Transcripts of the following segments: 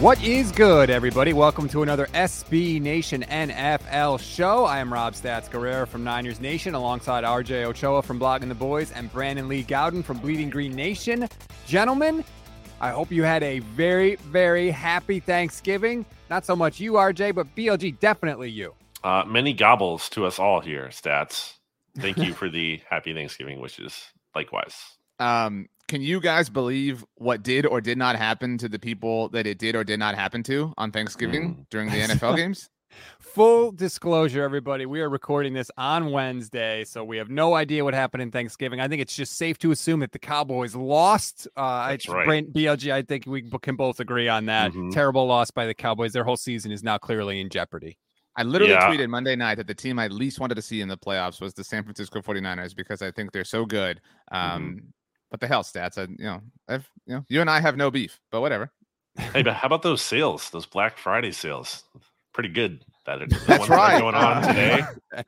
What is good, everybody? Welcome to another SB Nation NFL show. I am Rob Stats Guerrera from Niners Nation, alongside RJ Ochoa from Blogging the Boys and Brandon Lee Gowton from Bleeding Green Nation. Gentlemen, I hope you had a very, very happy Thanksgiving. Not so much you, RJ, but BLG, definitely you. Uh, many gobbles to us all here, Stats. Thank you for the happy Thanksgiving wishes. Likewise. Um, can you guys believe what did or did not happen to the people that it did or did not happen to on Thanksgiving Mm. during the NFL games? Full disclosure, everybody, we are recording this on Wednesday, so we have no idea what happened in Thanksgiving. I think it's just safe to assume that the Cowboys lost. Uh, That's I, right. Brent- BLG, I think we can both agree on that. Mhm. Terrible loss by the Cowboys. Their whole season is now clearly in jeopardy. I literally Yeah. tweeted Monday night that the team I least wanted to see in the playoffs was the San Francisco 49ers because I think they're so good. Um, But the hell, stats, I, you know, I've, you know, you and I have no beef, but whatever. Hey, but how about those sales? Those Black Friday sales? Pretty good. That are, That's ones that are going on today.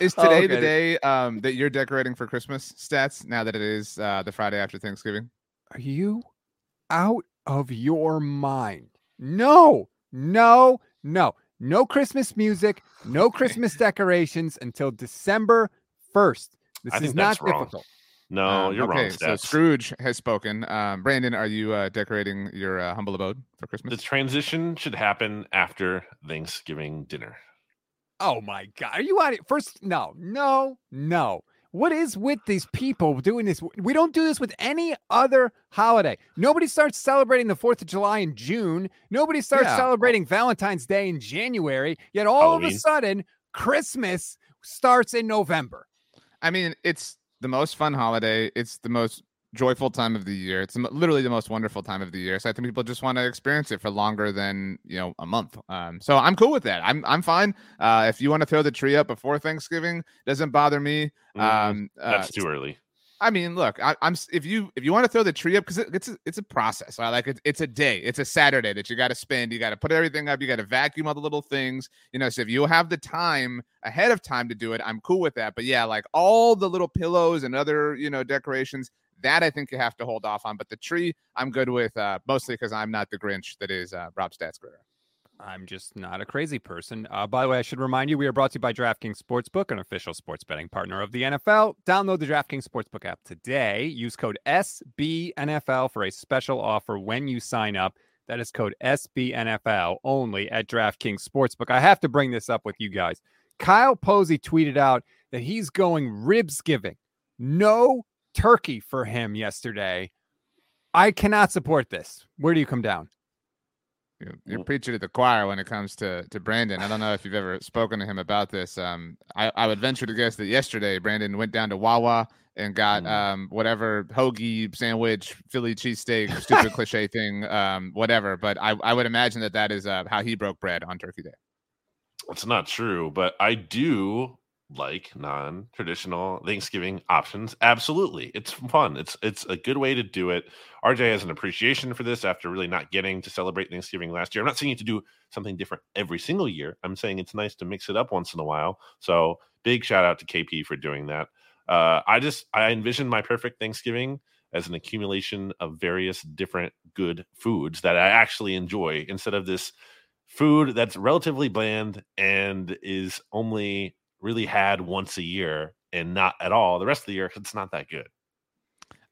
Is Oh, today the day um, that you're decorating for Christmas, stats? Now that it is uh, the Friday after Thanksgiving. Are you out of your mind? No, no, no. No Christmas music, no Christmas decorations until December 1st. This I is think not that's wrong. Difficult. No, Um, you're okay, wrong, so Scrooge has spoken. Um, Brandon, are you uh, decorating your uh, humble abode for Christmas? the transition should happen after Thanksgiving dinner. Oh my God. Are you on it? First, no, no, no. What is with these people doing this? We don't do this with any other holiday. Nobody starts celebrating the 4th of July in June. Nobody starts Yeah. celebrating Valentine's Day in January. Yet all of a sudden, Christmas starts in November. I mean, it's the most fun holiday. It's the most joyful time of the year. It's literally the most wonderful time of the year. So I think people just want to experience it for longer than you know a month. Um, so I'm cool with that. I'm I'm fine. Uh, if you want to throw the tree up before Thanksgiving, doesn't bother me. Mm, Um, That's uh, too early. I mean, look, I, I'm if you if you want to throw the tree up because it, it's a, it's a process. Right? Like it's it's a day, it's a Saturday that you got to spend. You got to put everything up. You got to vacuum all the little things. You know, so if you have the time ahead of time to do it, I'm cool with that. But yeah, like all the little pillows and other you know decorations, that I think you have to hold off on. But the tree, I'm good with, uh, mostly because I'm not the Grinch that is uh, Rob Stats Guerrera. I'm just not a crazy person. Uh, by the way, I should remind you we are brought to you by DraftKings Sportsbook, an official sports betting partner of the NFL. Download the DraftKings Sportsbook app today. Use code SBNFL for a special offer when you sign up. That is code SBNFL only at DraftKings Sportsbook. I have to bring this up with you guys. Kyle Posey tweeted out that he's going ribs giving. No turkey for him yesterday. I cannot support this. Where do you come down? You're, you're preaching to the choir when it comes to to Brandon. I don't know if you've ever spoken to him about this. Um, I, I would venture to guess that yesterday Brandon went down to Wawa and got Mm. um whatever hoagie sandwich, Philly cheesesteak, stupid cliche thing, um, whatever. But I, I would imagine that that is uh, how he broke bread on Turkey Day. It's not true, but I do like non-traditional Thanksgiving options. Absolutely. It's fun. It's it's a good way to do it. RJ has an appreciation for this after really not getting to celebrate Thanksgiving last year. I'm not saying you to do something different every single year. I'm saying it's nice to mix it up once in a while. So big shout out to KP for doing that. Uh, I just I envision my perfect Thanksgiving as an accumulation of various different good foods that I actually enjoy instead of this food that's relatively bland and is only really had once a year and not at all the rest of the year it's not that good.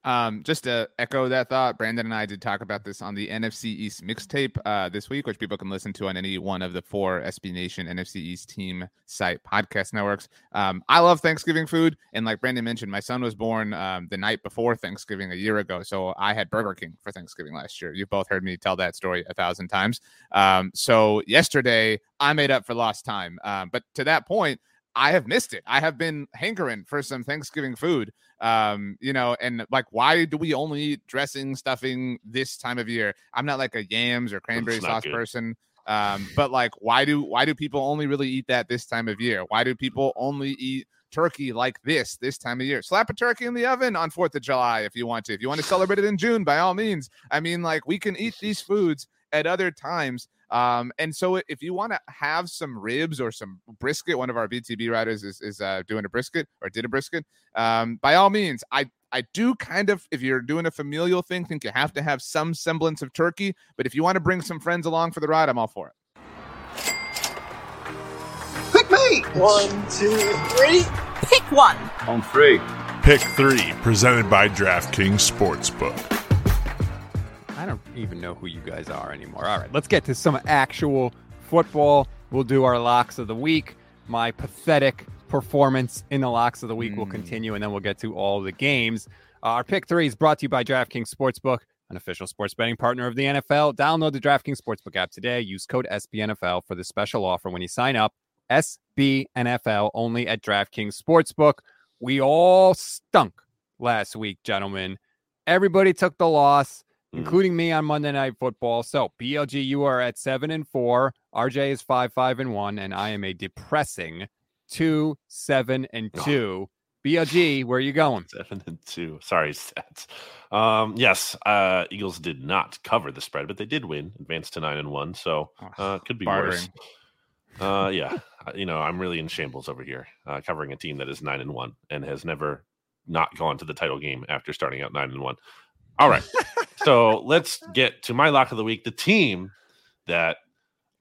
Um, just to echo that thought, Brandon and I did talk about this on the NFC East mixtape uh, this week, which people can listen to on any one of the four SB Nation NFC East team site podcast networks. Um, I love Thanksgiving food, and like Brandon mentioned, my son was born um, the night before Thanksgiving a year ago, so I had Burger King for Thanksgiving last year. You've both heard me tell that story a thousand times. Um, so yesterday I made up for lost time, um, but to that point. I have missed it. I have been hankering for some Thanksgiving food. Um, you know, and like, why do we only eat dressing, stuffing this time of year? I'm not like a yams or cranberry sauce good. person. Um, but like, why do why do people only really eat that this time of year? Why do people only eat turkey like this this time of year? Slap a turkey in the oven on Fourth of July if you want to. If you want to celebrate it in June, by all means. I mean, like, we can eat these foods at other times um, and so if you want to have some ribs or some brisket, one of our BTB riders is, is uh, doing a brisket or did a brisket. Um, by all means, I I do kind of, if you're doing a familial thing, think you have to have some semblance of turkey. But if you want to bring some friends along for the ride, I'm all for it. Pick me. One, two, three. Pick one. On three. Pick three, presented by DraftKings Sportsbook. I don't even know who you guys are anymore. All right, let's get to some actual football. We'll do our locks of the week. My pathetic performance in the locks of the week mm. will hmm. continue, and then we'll get to all the games. Our pick three is brought to you by DraftKings Sportsbook, an official sports betting partner of the NFL. Download the DraftKings Sportsbook app today. Use code SBNFL for the special offer when you sign up. SBNFL only at DraftKings Sportsbook. We all stunk last week, gentlemen. Everybody took the loss. Mm-hmm. including me on Monday Night Football. So BLG, you are at seven and four. RJ is five, five and one, and I am a depressing two, seven and two. BLG, where are you going? Seven and two. Sorry, stats. Um, yes, uh, Eagles did not cover the spread, but they did win, advanced to nine and one. So uh, could be Bartering. worse. Uh, yeah, you know, I'm really in shambles over here, uh, covering a team that is nine and one and has never not gone to the title game after starting out nine and one. All right. so let's get to my lock of the week. The team that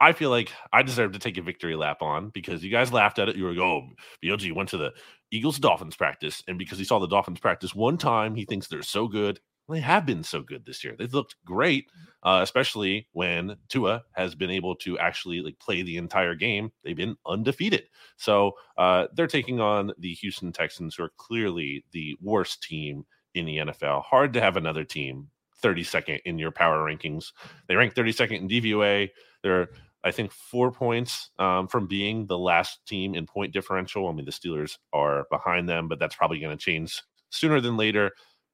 I feel like I deserve to take a victory lap on because you guys laughed at it. You were like, oh, BLG went to the Eagles Dolphins practice. And because he saw the Dolphins practice one time, he thinks they're so good. They have been so good this year. They've looked great, uh, especially when Tua has been able to actually like play the entire game. They've been undefeated. So uh, they're taking on the Houston Texans, who are clearly the worst team in the NFL. Hard to have another team 32nd in your power rankings. They rank 32nd in DVOA. They're, I think, four points um, from being the last team in point differential. I mean, the Steelers are behind them, but that's probably going to change sooner than later.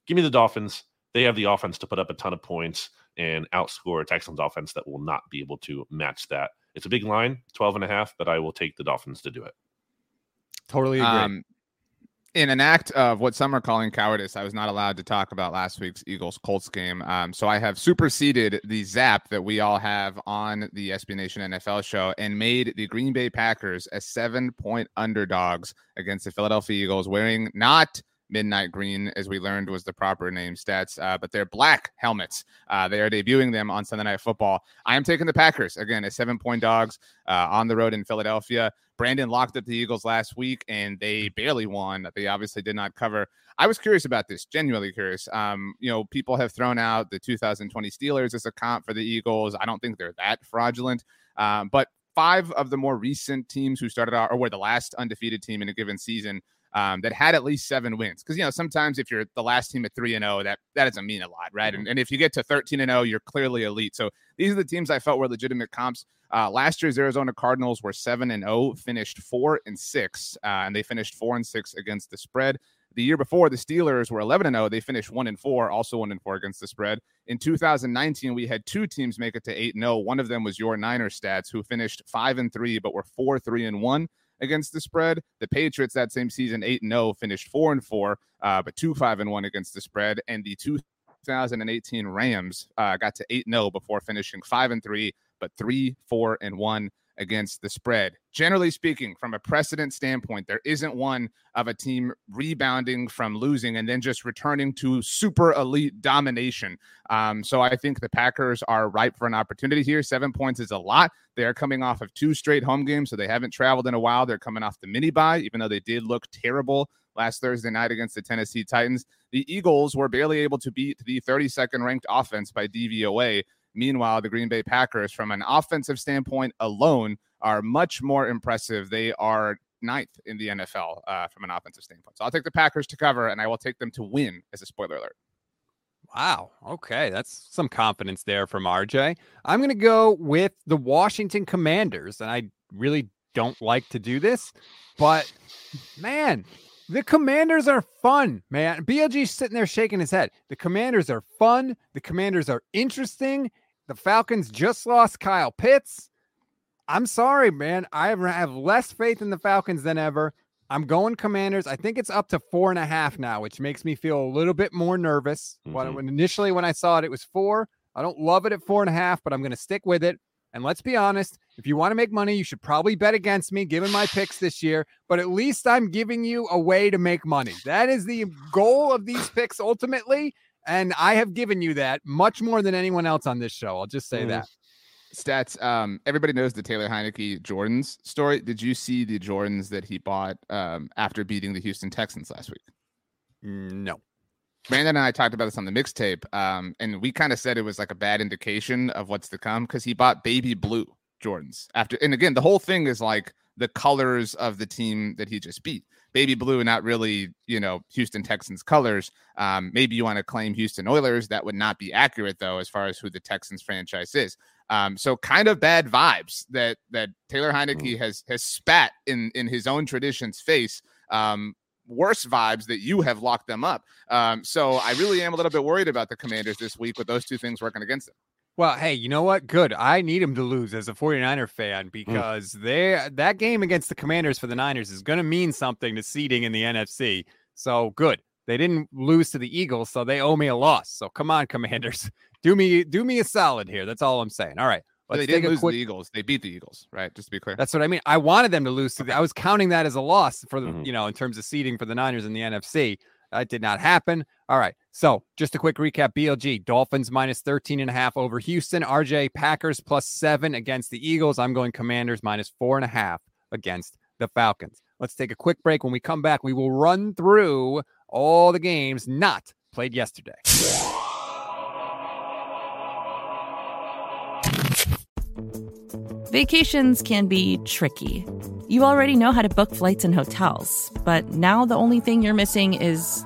Give me the Dolphins. They have the offense to put up a ton of points and outscore a Texans offense that will not be able to match that. It's a big line, 12 and a half, but I will take the Dolphins to do it. Totally agree. Um, in an act of what some are calling cowardice, I was not allowed to talk about last week's Eagles Colts game. Um, so I have superseded the zap that we all have on the SB Nation NFL show and made the Green Bay Packers a seven point underdogs against the Philadelphia Eagles, wearing not midnight green, as we learned was the proper name stats, uh, but they're black helmets. Uh, they are debuting them on Sunday Night Football. I am taking the Packers again as seven point dogs uh, on the road in Philadelphia. Brandon locked up the Eagles last week and they barely won. They obviously did not cover. I was curious about this, genuinely curious. Um, you know, people have thrown out the 2020 Steelers as a comp for the Eagles. I don't think they're that fraudulent. Um, but five of the more recent teams who started out or were the last undefeated team in a given season um, that had at least seven wins. Because you know sometimes if you're the last team at three and zero, oh, that that doesn't mean a lot, right? Mm-hmm. And, and if you get to thirteen and zero, oh, you're clearly elite. So these are the teams I felt were legitimate comps. Uh, last year's Arizona Cardinals were seven and zero, finished four and six, uh, and they finished four and six against the spread. The year before, the Steelers were 11 and 0. They finished 1 and 4, also 1 and 4 against the spread. In 2019, we had two teams make it to 8 and 0. One of them was your Niner stats, who finished 5 and 3, but were 4 3 and 1 against the spread. The Patriots that same season, 8 and 0, finished 4 and 4, uh, but 2 5 and 1 against the spread. And the 2018 Rams uh, got to 8 0 before finishing 5 and 3, but 3 4 and 1 against the spread. Generally speaking, from a precedent standpoint, there isn't one of a team rebounding from losing and then just returning to super elite domination. Um, so I think the Packers are ripe for an opportunity here. Seven points is a lot. They are coming off of two straight home games, so they haven't traveled in a while. They're coming off the mini bye, even though they did look terrible last Thursday night against the Tennessee Titans. The Eagles were barely able to beat the 32nd ranked offense by DVOA. Meanwhile, the Green Bay Packers, from an offensive standpoint alone, are much more impressive. They are ninth in the NFL uh, from an offensive standpoint. So I'll take the Packers to cover, and I will take them to win as a spoiler alert. Wow. Okay. That's some confidence there from RJ. I'm going to go with the Washington Commanders. And I really don't like to do this, but man, the Commanders are fun, man. BLG's sitting there shaking his head. The Commanders are fun. The Commanders are interesting. The Falcons just lost Kyle Pitts. I'm sorry, man. I have less faith in the Falcons than ever. I'm going Commanders. I think it's up to four and a half now, which makes me feel a little bit more nervous. Mm-hmm. When, initially, when I saw it, it was four. I don't love it at four and a half, but I'm going to stick with it. And let's be honest, if you want to make money, you should probably bet against me, given my picks this year. But at least I'm giving you a way to make money. That is the goal of these picks ultimately. And I have given you that much more than anyone else on this show. I'll just say mm. that stats. Um, everybody knows the Taylor Heinicke Jordans story. Did you see the Jordans that he bought um, after beating the Houston Texans last week? No. Brandon and I talked about this on the mixtape, um, and we kind of said it was like a bad indication of what's to come because he bought baby blue Jordans after. And again, the whole thing is like the colors of the team that he just beat. Baby blue, not really, you know, Houston Texans colors. Um, maybe you want to claim Houston Oilers. That would not be accurate, though, as far as who the Texans franchise is. Um, so kind of bad vibes that that Taylor Heinicke mm. has has spat in in his own tradition's face. Um, worse vibes that you have locked them up. Um, so I really am a little bit worried about the Commanders this week with those two things working against them. Well, hey, you know what? Good. I need him to lose as a 49er fan mm. because mm. they that game against the Commanders for the Niners is going to mean something to seeding in the NFC. So good. They didn't lose to the Eagles, so they owe me a loss. So come on, Commanders do me do me a solid here. That's all I'm saying. All right. Let's they didn't lose quick... the Eagles. They beat the Eagles, right? Just to be clear. That's what I mean. I wanted them to lose. To the... I was counting that as a loss for the, mm-hmm. you know, in terms of seeding for the Niners in the NFC. That did not happen. All right. So just a quick recap BLG Dolphins minus 13 and a half over Houston. RJ Packers plus seven against the Eagles. I'm going Commanders minus four and a half against the Falcons. Let's take a quick break. When we come back, we will run through all the games not played yesterday. Vacations can be tricky. You already know how to book flights and hotels, but now the only thing you're missing is,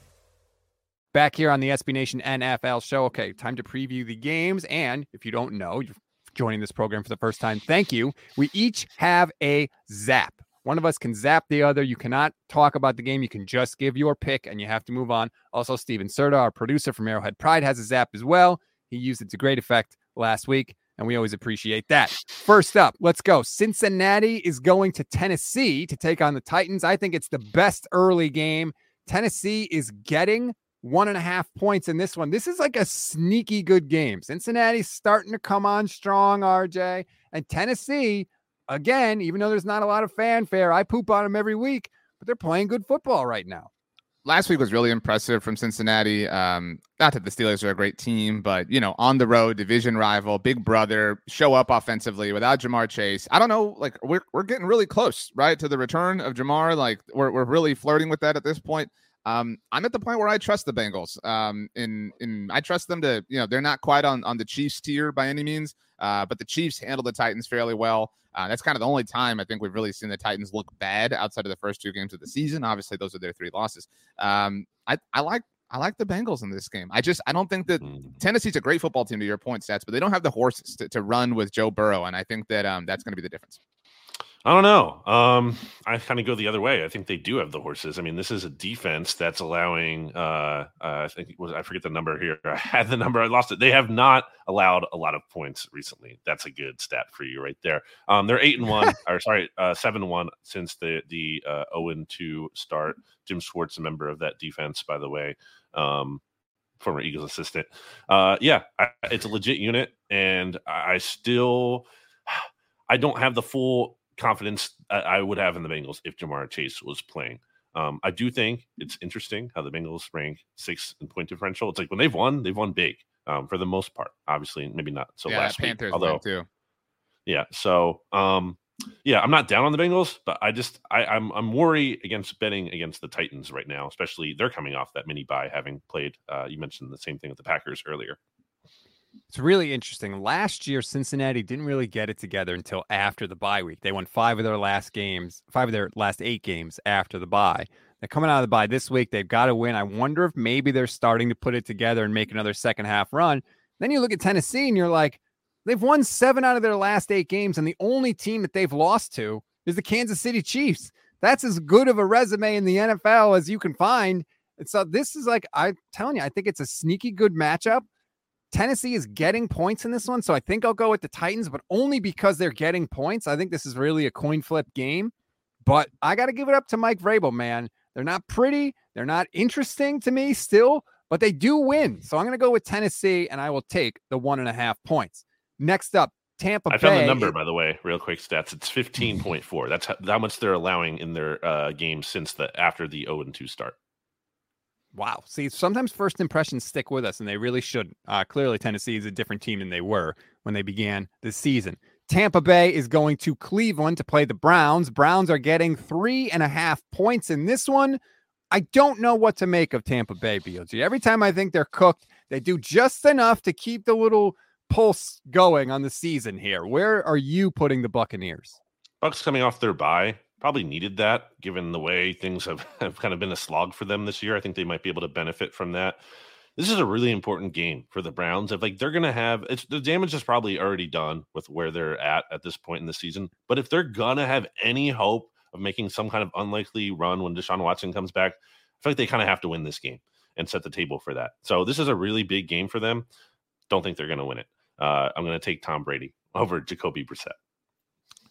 Back here on the SB Nation NFL show. Okay, time to preview the games. And if you don't know, you're joining this program for the first time, thank you. We each have a zap. One of us can zap the other. You cannot talk about the game. You can just give your pick and you have to move on. Also, Steven Serta, our producer from Arrowhead Pride, has a zap as well. He used it to great effect last week, and we always appreciate that. First up, let's go. Cincinnati is going to Tennessee to take on the Titans. I think it's the best early game. Tennessee is getting one and a half points in this one. This is like a sneaky good game. Cincinnati's starting to come on strong, RJ, and Tennessee again, even though there's not a lot of fanfare, I poop on them every week, but they're playing good football right now. Last week was really impressive from Cincinnati. Um, not that the Steelers are a great team, but you know, on the road, division rival, big brother, show up offensively without Ja'Marr Chase. I don't know, like we're we're getting really close, right, to the return of Ja'Marr. Like we're we're really flirting with that at this point. Um, I'm at the point where I trust the Bengals. Um, in in I trust them to, you know, they're not quite on on the Chiefs tier by any means, uh, but the Chiefs handle the Titans fairly well. Uh, that's kind of the only time I think we've really seen the Titans look bad outside of the first two games of the season. Obviously, those are their three losses. Um, I, I like I like the Bengals in this game. I just I don't think that Mm. Tennessee's a great football team to your point, stats, but they don't have the horses to, to run with Joe Burrow, and I think that um that's going to be the difference. I don't know. Um, I kind of go the other way. I think they do have the horses. I mean, this is a defense that's allowing. Uh, uh, I think was I forget the number here. I had the number. I lost it. They have not allowed a lot of points recently. That's a good stat for you right there. Um, they're eight and one, or sorry, uh, seven one since the the uh, zero and two start. Jim Schwartz, a member of that defense, by the way. Um, former Eagles assistant. Uh, yeah, I, it's a legit unit, and I I still, I don't have the full confidence I I would have in the Bengals if Ja'Marr Chase was playing. Um, I do think it's interesting how the Bengals rank six in point differential. It's like when they've won, they've won big um, for the most part. Obviously, maybe not so yeah, last Panthers week. Although, too. yeah. So, um, yeah, I'm not down on the Bengals, but I just I, I'm I'm worried against betting against the Titans right now, especially they're coming off that mini bye, having played. Uh, you mentioned the same thing with the Packers earlier. It's really interesting. Last year, Cincinnati didn't really get it together until after the bye week. They won five of their last games, five of their last eight games after the bye. They're coming out of the bye this week. They've got to win. I wonder if maybe they're starting to put it together and make another second half run. Then you look at Tennessee and you're like, they've won seven out of their last eight games, and the only team that they've lost to is the Kansas City Chiefs. That's as good of a resume in the NFL as you can find. And so this is like I'm telling you, I think it's a sneaky good matchup. Tennessee is getting points in this one, so I think I'll go with the Titans, but only because they're getting points. I think this is really a coin flip game. But I got to give it up to Mike Vrabel, man. They're not pretty, they're not interesting to me still, but they do win. So I'm going to go with Tennessee, and I will take the one and a half points. Next up, Tampa I found Bay. the number, by the way, real quick stats. It's 15.4. That's how, how much they're allowing in their uh, games since the after the 0 and 2 start. Wow. See, sometimes first impressions stick with us, and they really should. Uh, clearly, Tennessee is a different team than they were when they began the season. Tampa Bay is going to Cleveland to play the Browns. Browns are getting three and a half points in this one. I don't know what to make of Tampa Bay, BLG. Every time I think they're cooked, they do just enough to keep the little pulse going on the season here. Where are you putting the Buccaneers? Bucks coming off their bye probably needed that given the way things have, have kind of been a slog for them this year. I think they might be able to benefit from that. This is a really important game for the Browns. If like they're gonna have it's the damage is probably already done with where they're at at this point in the season. But if they're gonna have any hope of making some kind of unlikely run when Deshaun Watson comes back, I feel like they kind of have to win this game and set the table for that. So this is a really big game for them. Don't think they're gonna win it. Uh, I'm gonna take Tom Brady over Jacoby Brissett.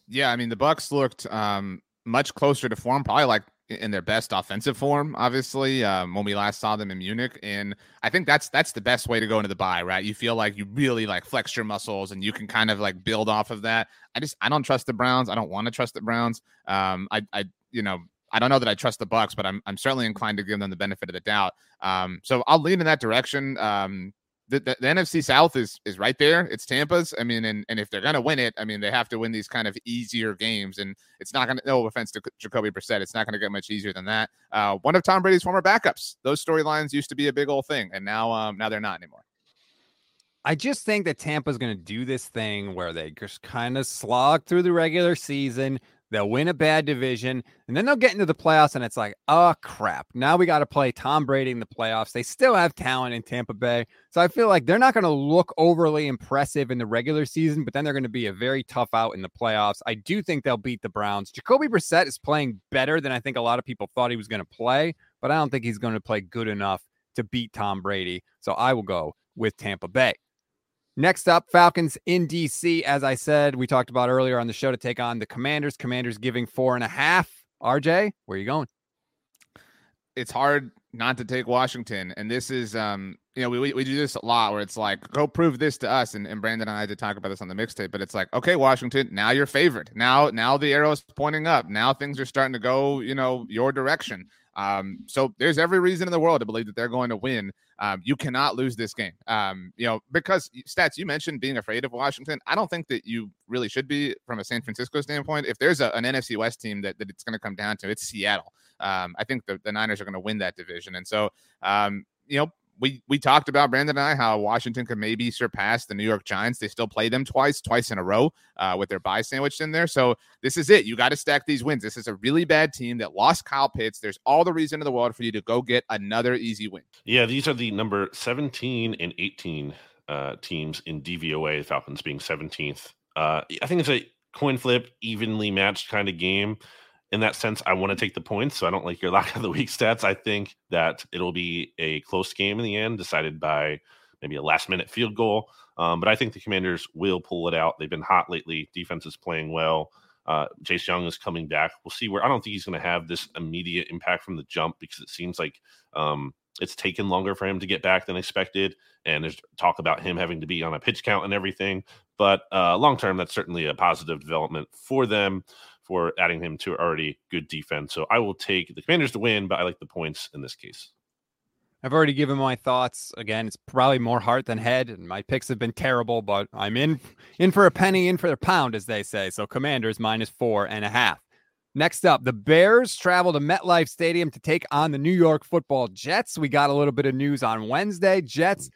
Yeah, I mean the Bucks looked um, much closer to form, probably like in their best offensive form, obviously, um, when we last saw them in Munich. And I think that's that's the best way to go into the bye, right? You feel like you really like flex your muscles and you can kind of like build off of that. I just I don't trust the Browns. I don't want to trust the Browns. Um, I I you know I don't know that I trust the Bucks, but I'm I'm certainly inclined to give them the benefit of the doubt. Um, so I'll lean in that direction. Um, the, the, the, NFC South is is right there. It's Tampa's. I mean, and, and if they're gonna win it, I mean, they have to win these kind of easier games, and it's not gonna. No offense to Jacoby Brissett, it's not gonna get much easier than that. Uh, one of Tom Brady's former backups. Those storylines used to be a big old thing, and now um now they're not anymore. I just think that Tampa's going to do this thing where they just kind of slog through the regular season. They'll win a bad division, and then they'll get into the playoffs, and it's like, oh crap! Now we got to play Tom Brady in the playoffs. They still have talent in Tampa Bay, so I feel like they're not going to look overly impressive in the regular season, but then they're going to be a very tough out in the playoffs. I do think they'll beat the Browns. Jacoby Brissett is playing better than I think a lot of people thought he was going to play, but I don't think he's going to play good enough to beat Tom Brady. So I will go with Tampa Bay. Next up, Falcons in DC. As I said, we talked about earlier on the show to take on the Commanders. Commanders giving four and a half. RJ, where are you going? It's hard not to take Washington. And this is, um, you know, we, we, do this a lot where it's like, go prove this to us. And, and Brandon and I had to talk about this on the mixtape, but it's like, okay, Washington, now you're favored. Now, now the arrow is pointing up. Now things are starting to go, you know, your direction. Um, so there's every reason in the world to believe that they're going to win. Um, you cannot lose this game. Um, you know, because stats you mentioned being afraid of Washington. I don't think that you really should be from a San Francisco standpoint. If there's a, an NFC West team that, that it's going to come down to, it's Seattle. Um, I think the, the Niners are going to win that division. And so, um, you know, we we talked about Brandon and I how Washington could maybe surpass the New York Giants. They still play them twice, twice in a row, uh, with their bye sandwiched in there. So this is it. You got to stack these wins. This is a really bad team that lost Kyle Pitts. There's all the reason in the world for you to go get another easy win. Yeah, these are the number 17 and 18 uh, teams in DVOA. Falcons being 17th. Uh, I think it's a coin flip, evenly matched kind of game in that sense, I want to take the points. So I don't like your lack of the week stats. I think that it'll be a close game in the end, decided by maybe a last minute field goal. Um, but I think the Commanders will pull it out. They've been hot lately. Defense is playing well. Uh, Chase Young is coming back. We'll see where I don't think he's going to have this immediate impact from the jump because it seems like um, it's taken longer for him to get back than expected. And there's talk about him having to be on a pitch count and everything. But uh, long term, that's certainly a positive development for them for adding him to already good defense. So I will take the Commanders to win, but I like the points in this case. I've already given my thoughts. Again, it's probably more heart than head, and my picks have been terrible, but I'm in in for a penny, in for a pound, as they say. So Commanders minus four and a half. Next up, the Bears travel to MetLife Stadium to take on the New York Football Jets. We got a little bit of news on Wednesday. Jets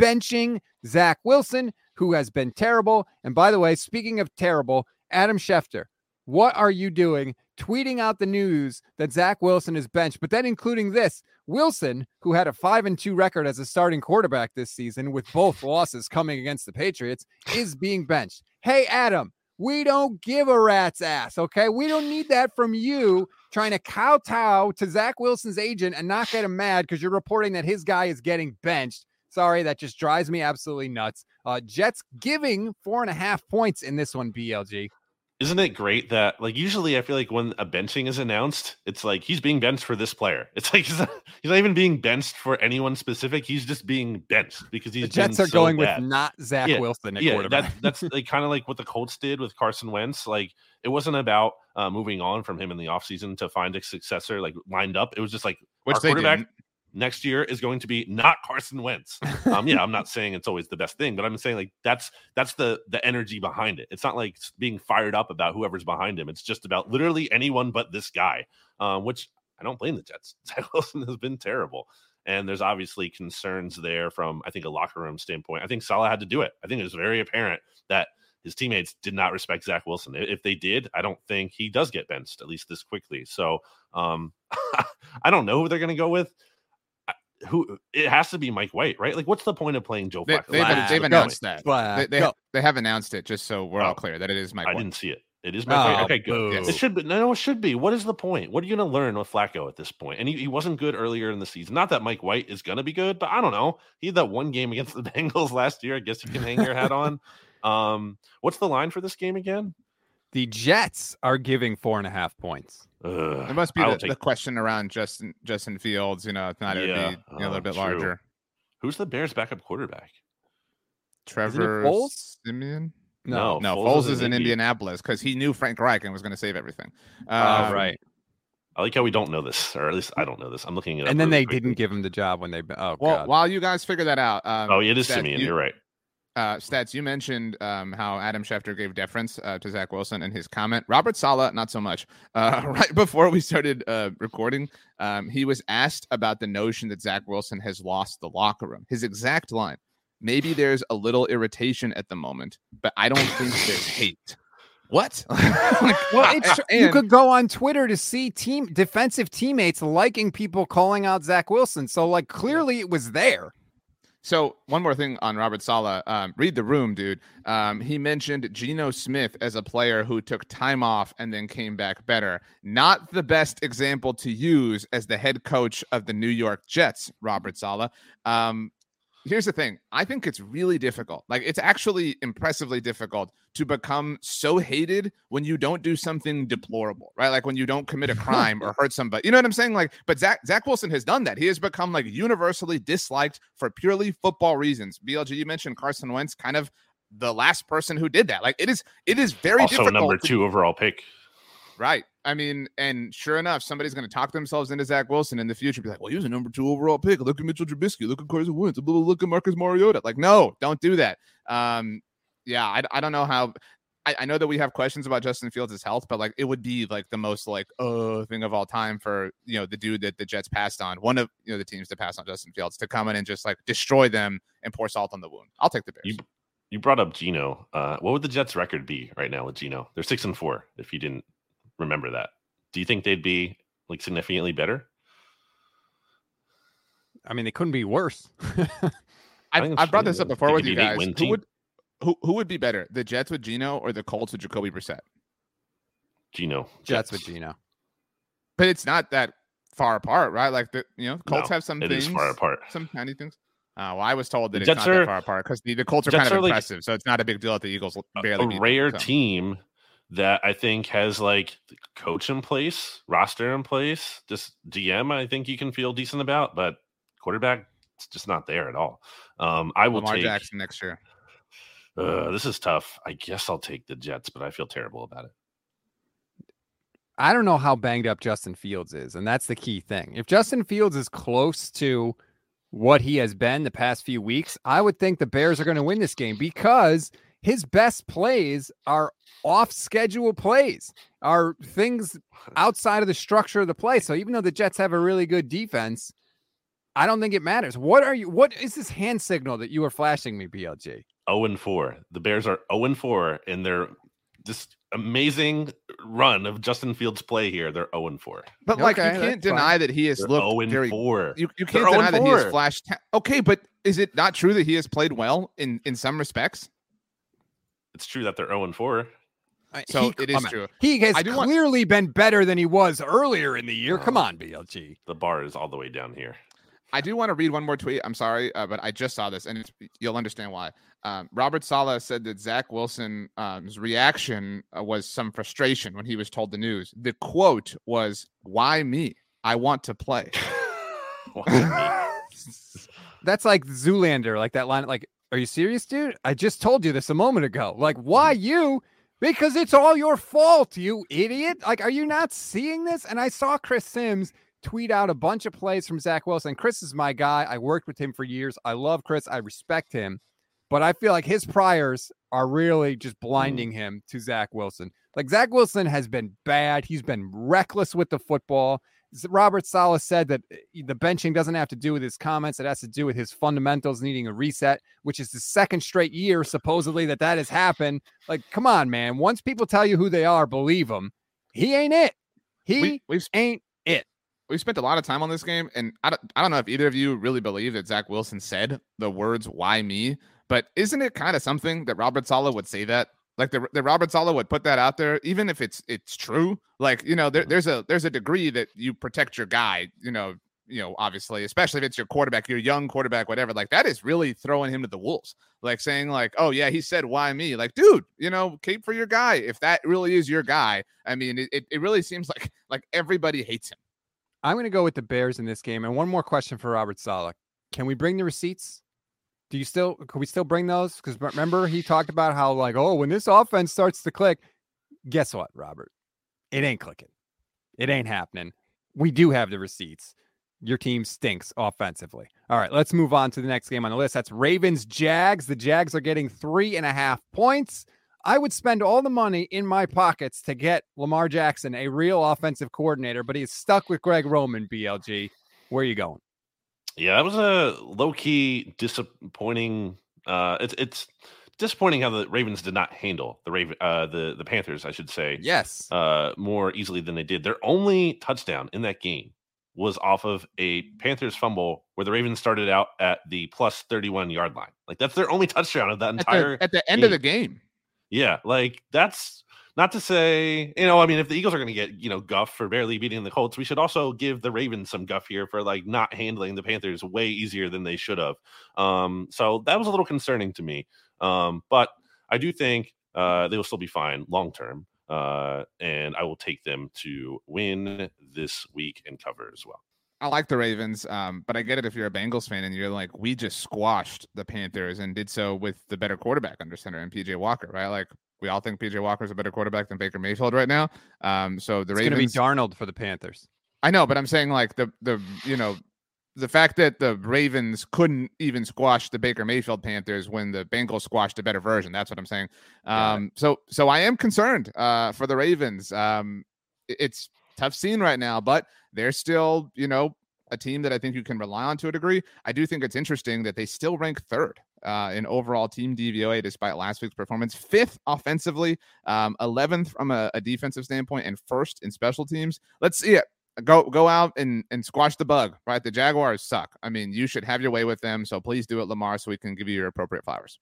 benching Zach Wilson, who has been terrible. And by the way, speaking of terrible, Adam Schefter what are you doing tweeting out the news that Zach Wilson is benched, but then including this Wilson, who had a five and two record as a starting quarterback this season with both losses coming against the Patriots, is being benched. Hey, Adam, we don't give a rat's ass. Okay. We don't need that from you trying to kowtow to Zach Wilson's agent and not get him mad because you're reporting that his guy is getting benched. Sorry, that just drives me absolutely nuts. Uh, Jets giving four and a half points in this one, BLG isn't it great that like usually I feel like when a benching is announced, it's like he's being benched for this player. It's like he's not, he's not even being benched for anyone specific. He's just being benched because he's the Jets are so going bad. with not Zach yeah, Wilson at yeah. That, that's like kind of like what the Colts did with Carson Wentz. Like it wasn't about uh, moving on from him in the offseason to find a successor like lined up. It was just like Which our quarterback didn't. Next year is going to be not Carson Wentz. Um, yeah, I'm not saying it's always the best thing, but I'm saying like that's that's the the energy behind it. It's not like being fired up about whoever's behind him. It's just about literally anyone but this guy, um, which I don't blame the Jets. Zach Wilson has been terrible. And there's obviously concerns there from, I think, a locker room standpoint. I think Saleh had to do it. I think it was very apparent that his teammates did not respect Zach Wilson. If they did, I don't think he does get benched, at least this quickly. So um, I don't know who they're going to go with who it has to be Mike White, right? Like, what's the point of playing Joe They, Flacco? they've, Flacco. they've announced that. Flacco. They, they, Go. they have announced it just so we're all Oh. clear that it is Mike I White. didn't see it. It is Mike White. Oh, Okay, good. boo. It should be no, it should be. What is the point? What are you going to learn with Flacco at this point? And he, he wasn't good earlier in the season. Not that Mike White is going to be good, but I don't know. He had that one game against the Bengals last year. I guess you can hang your hat on. Um, what's the line for this game again? the Jets are giving four and a half points. Ugh, It must be the, take- the question around Justin Justin Fields. You know, if not, it would be you know, a little uh, bit true. larger. Who's the Bears' backup quarterback? Trevor Foles? Siemian. No, No, Foles Foles, is is in in Indy. Indianapolis because he knew Frank Reich and was going to save everything. Oh, Um, right. I like how we don't know this, or at least I don't know this. I'm looking it up. And then really they didn't give him the job when they. Oh, Well, God. while you guys figure that out, um, Oh, it is Stats, Siemian. you- You're right. Uh, stats. You mentioned um, how Adam Schefter gave deference uh, to Zach Wilson in his comment. Robert Saleh, not so much. Uh, right before we started uh, recording, um, he was asked about the notion that Zach Wilson has lost the locker room. His exact line: "Maybe there's a little irritation at the moment, but I don't think there's hate." What? Like, Well, it's, you could go on Twitter to see team defensive teammates liking people calling out Zach Wilson. So, like, clearly it was there. So one more thing on Robert Saleh. Um, read the room, dude. Um, he mentioned Geno Smith as a player who took time off and then came back better. Not the best example to use as the head coach of the New York Jets, Robert Saleh. Um, here's the thing. I think it's really difficult. Like it's actually impressively difficult to become so hated when you don't do something deplorable, right? Like when you don't commit a crime or hurt somebody. You know what I'm saying? Like, but Zach Zach Wilson has done that. He has become like universally disliked for purely football reasons. BLG, you mentioned Carson Wentz, kind of the last person who did that. Like it is, it is very Also, difficult. number to- two overall pick. Right. I mean, and sure enough, somebody's going to talk themselves into Zach Wilson in the future. Be like, well, he was a number two overall pick. Look at Mitchell Trubisky. Look at Carson Wentz. Look at Marcus Mariota. Like, no, don't do that. Um, yeah, I, I don't know how. I, I know that we have questions about Justin Fields' health, but like it would be like the most like oh thing of all time for you know the dude that the Jets passed on, one of you know the teams to pass on Justin Fields to come in and just like destroy them and pour salt on the wound. I'll take the Bears. You, you brought up Geno. Uh, what would the Jets' record be right now with Geno? They're six and four. If you didn't remember that, do you think they'd be like significantly better? I mean, they couldn't be worse. I've, I've brought this up before They with could you be guys. Who would who who would be better, the Jets with Geno or the Colts with Jacoby Brissett? Geno. Jets with Geno. But it's not that far apart, right? Like the you know Colts No, have some It things, is far apart. some tiny things. Uh, well, I was told that The it's Jets not that far apart because the, the Colts are Jets kind of are like- impressive, so it's not a big deal that the Eagles A- barely a beat them, rare so. team that I think has like the coach in place, roster in place, just DM. I think you can feel decent about, but quarterback, it's just not there at all. Um, I will Lamar take. Jackson next year. This is tough. I guess I'll take the Jets, but I feel terrible about it. I don't know how banged up Justin Fields is, and that's the key thing. If Justin Fields is close to what he has been the past few weeks, I would think the Bears are going to win this game because his best plays are off schedule plays, are things outside of the structure of the play. So even though the Jets have a really good defense, I don't think it matters. What are you what is this hand signal that you are flashing me, BLG? 0 and 4. The Bears are 0 and 4 in their just amazing run of Justin Fields play here. They're 0 and 4. But like Okay, you can't that's fine. deny that he has They're looked 0 and very. 4. You, you can't 0 deny that he has flashed. ta- okay, but is it not true that he has played well in in some respects? It's true that they're 0 and 4. So He- it is come on. true. He has I do want- clearly been better than he was earlier in the year. Come Oh. on, BLG. The bar is all the way down here. I do want to read one more tweet. I'm sorry, uh, but I just saw this, and it's, you'll understand why. Um, Robert Saleh said that Zach Wilson's reaction uh, was some frustration when he was told the news. The quote was, "Why me? I want to play." That's like Zoolander, like that line. Like, are you serious, dude? I just told you this a moment ago. Like, why you? Because it's all your fault, you idiot. Like, are you not seeing this? And I saw Chris Sims tweet out a bunch of plays from Zach Wilson. Chris is my guy. I worked with him for years. I love Chris. I respect him. But I feel like his priors are really just blinding him to Zach Wilson. Like Zach Wilson has been bad. He's been reckless with the football. Robert Saleh said that uh, the benching doesn't have to do with his comments. It has to do with his fundamentals needing a reset, which is the second straight year, supposedly, that that has happened. Like, come on, man. Once people tell you who they are, believe them. He ain't it. He we, ain't it. We spent a lot of time on this game, and I don't, I don't know if either of you really believe that Zach Wilson said the words "Why me?" But isn't it kind of something that Robert Saleh would say that? Like the, the Robert Saleh would put that out there, even if it's it's true. Like you know, there, mm-hmm. there's a there's a degree that you protect your guy. You know, you know, obviously, especially if it's your quarterback, your young quarterback, whatever. Like that is really throwing him to the wolves. Like saying like, oh yeah, he said why me? Like, dude, you know, cape for your guy. If that really is your guy, I mean, it, it, it really seems like like everybody hates him. I'm going to go with the Bears in this game. And one more question for Robert Saleh. Can we bring the receipts? Do you still, can we still bring those? Because remember, he talked about how, like, oh, when this offense starts to click, guess what, Robert? It ain't clicking. It ain't happening. We do have the receipts. Your team stinks offensively. All right, let's move on to the next game on the list. That's Ravens Jags. The Jags are getting three and a half points. I would spend all the money in my pockets to get Lamar Jackson a real offensive coordinator, but he's stuck with Greg Roman, BLG. Where are you going? Yeah, that was a low key disappointing. Uh, it's it's disappointing how the Ravens did not handle the Raven, uh, the the Panthers, I should say, Yes. uh, more easily than they did. Their only touchdown in that game was off of a Panthers fumble where the Ravens started out at the plus thirty one yard line. Like that's their only touchdown of that At entire. the, at the end of the game. Yeah, like that's not to say, you know, I mean, if the Eagles are going to get, you know, guff for barely beating the Colts, we should also give the Ravens some guff here for like not handling the Panthers way easier than they should have. Um, so that was a little concerning to me. Um, but I do think uh, they will still be fine long term. Uh, and I will take them to win this week and cover as well. I like the Ravens, um, but I get it if you're a Bengals fan and you're like, we just squashed the Panthers and did so with the better quarterback under center and PJ Walker, right? Like we all think PJ Walker is a better quarterback than Baker Mayfield right now. Um, so the it's going to be Darnold for the Panthers. I know, but I'm saying like the the you know the fact that the Ravens couldn't even squash the Baker Mayfield Panthers when the Bengals squashed a better version. That's what I'm saying. Um, so so I am concerned uh, for the Ravens. Um, it's tough scene right now, but they're still, you know, a team that I think you can rely on to a degree. I do think it's interesting that they still rank third uh, in overall team DVOA despite last week's performance, fifth offensively, um, 11th from a, a defensive standpoint, and first in special teams. Let's see it go go out and and squash the bug, right? The Jaguars suck. I mean, you should have your way with them. So please do it, Lamar, so we can give you your appropriate flowers.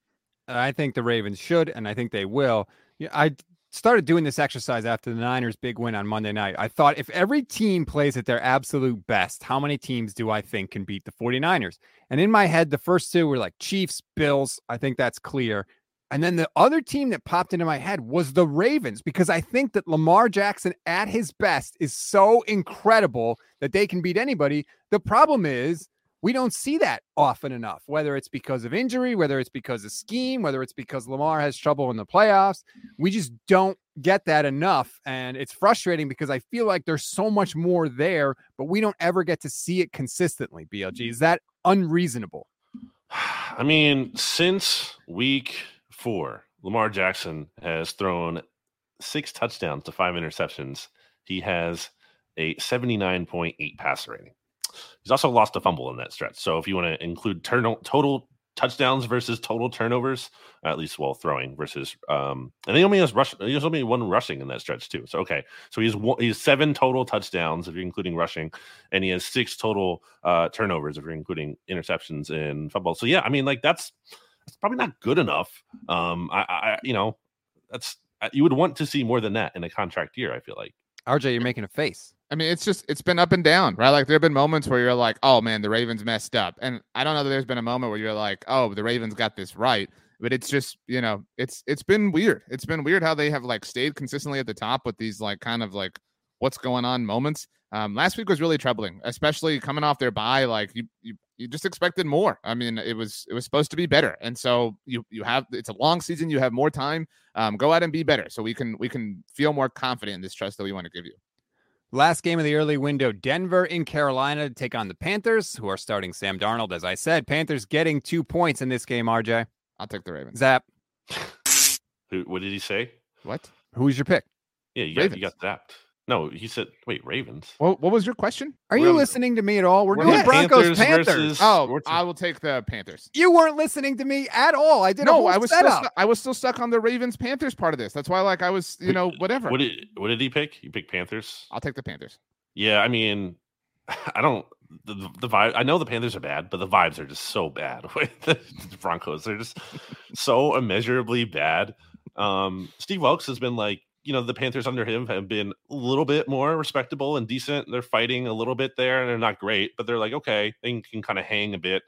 I think the Ravens should, and I think they will. Yeah, I started doing this exercise after the Niners' big win on Monday night. I thought if every team plays at their absolute best, how many teams do I think can beat the 49ers? And in my head, the first two were like Chiefs, Bills. I think that's clear. And then the other team that popped into my head was the Ravens because I think that Lamar Jackson at his best is so incredible that they can beat anybody. The problem is we don't see that often enough, whether it's because of injury, whether it's because of scheme, whether it's because Lamar has trouble in the playoffs. We just don't get that enough. And it's frustrating because I feel like there's so much more there, but we don't ever get to see it consistently. BLG, is that unreasonable? I mean, since week four, Lamar Jackson has thrown six touchdowns to five interceptions. He has a 79.8 passer rating. He's also lost a fumble in that stretch. So if you want to include turn- total touchdowns versus total turnovers, at least while throwing versus um and he only has rush he has only one rushing in that stretch too. So okay. So he's one, he's seven total touchdowns if you're including rushing, and he has six total uh turnovers if you're including interceptions in football. So yeah, I mean like that's it's probably not good enough. Um, I, I, you know, that's uh, you would want to see more than that in a contract year. I feel like. RJ, you're making a face. I mean, it's just it's been up and down, right? Like there have been moments where you're like, "Oh man, the Ravens messed up," and I don't know that there's been a moment where you're like, "Oh, the Ravens got this right." But it's just you know, it's it's been weird. It's been weird how they have like stayed consistently at the top with these like kind of like what's going on moments. Um, last week was really troubling, especially coming off their bye. Like you, you, you just expected more. I mean, it was it was supposed to be better, and so you you have it's a long season. You have more time. Um, go out and be better, so we can we can feel more confident in this trust that we want to give you. Last game of the early window, Denver in Carolina to take on the Panthers, who are starting Sam Darnold. As I said, Panthers getting two points in this game. RJ, I'll take the Ravens. Zap. Who? What did he say? What? Who's your pick? Yeah, you got, you got zapped. No, he said, wait, Ravens. What, what was your question? Are you listening to me at all? We're, we're doing on Broncos Panthers Panthers. versus- Oh, What's- I will take the Panthers. You weren't listening to me at all. I did a No, whole I was still setup. stu- I was still stuck on the Ravens Panthers part of this. That's why, like, I was, you know, whatever. What did What did he pick? He picked Panthers. I'll take the Panthers. Yeah, I mean, I don't. The, the, the vibe. I know the Panthers are bad, but the vibes are just so bad with the Broncos. They're just so immeasurably bad. Um, Steve Wilks has been like, you know, the Panthers under him have been a little bit more respectable and decent. They're fighting a little bit there, and they're not great, but they're like, okay, they can kind of hang a bit.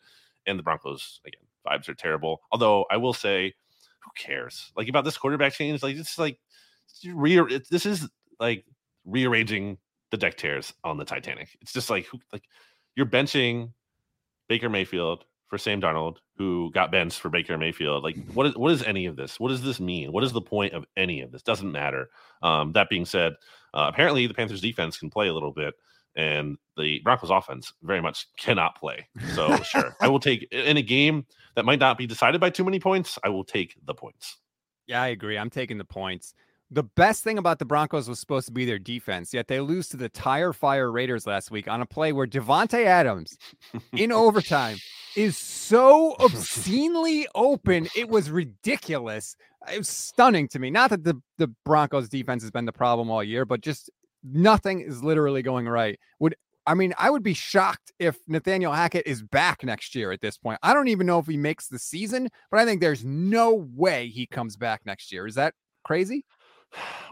And the Broncos, again, vibes are terrible. Although I will say, who cares? Like about this quarterback change, like it's like re- this is like rearranging the deck chairs on the Titanic. It's just like who like you're benching Baker Mayfield for Sam Darnold, who got benched for Baker Mayfield. Like, what is what is any of this? What does this mean? What is the point of any of this? Doesn't matter. Um, that being said, uh, apparently the Panthers defense can play a little bit, and the Broncos offense very much cannot play. So sure, I will take in a game that might not be decided by too many points. I will take the points. Yeah, I agree. I'm taking the points. The best thing about the Broncos was supposed to be their defense, yet they lose to the tire fire Raiders last week on a play where Davante Adams in overtime is so obscenely open. It was ridiculous. It was stunning to me. Not that the, the Broncos defense has been the problem all year, but just nothing is literally going right. Would I mean, I would be shocked if Nathaniel Hackett is back next year at this point. I don't even know if he makes the season, but I think there's no way he comes back next year. Is that crazy?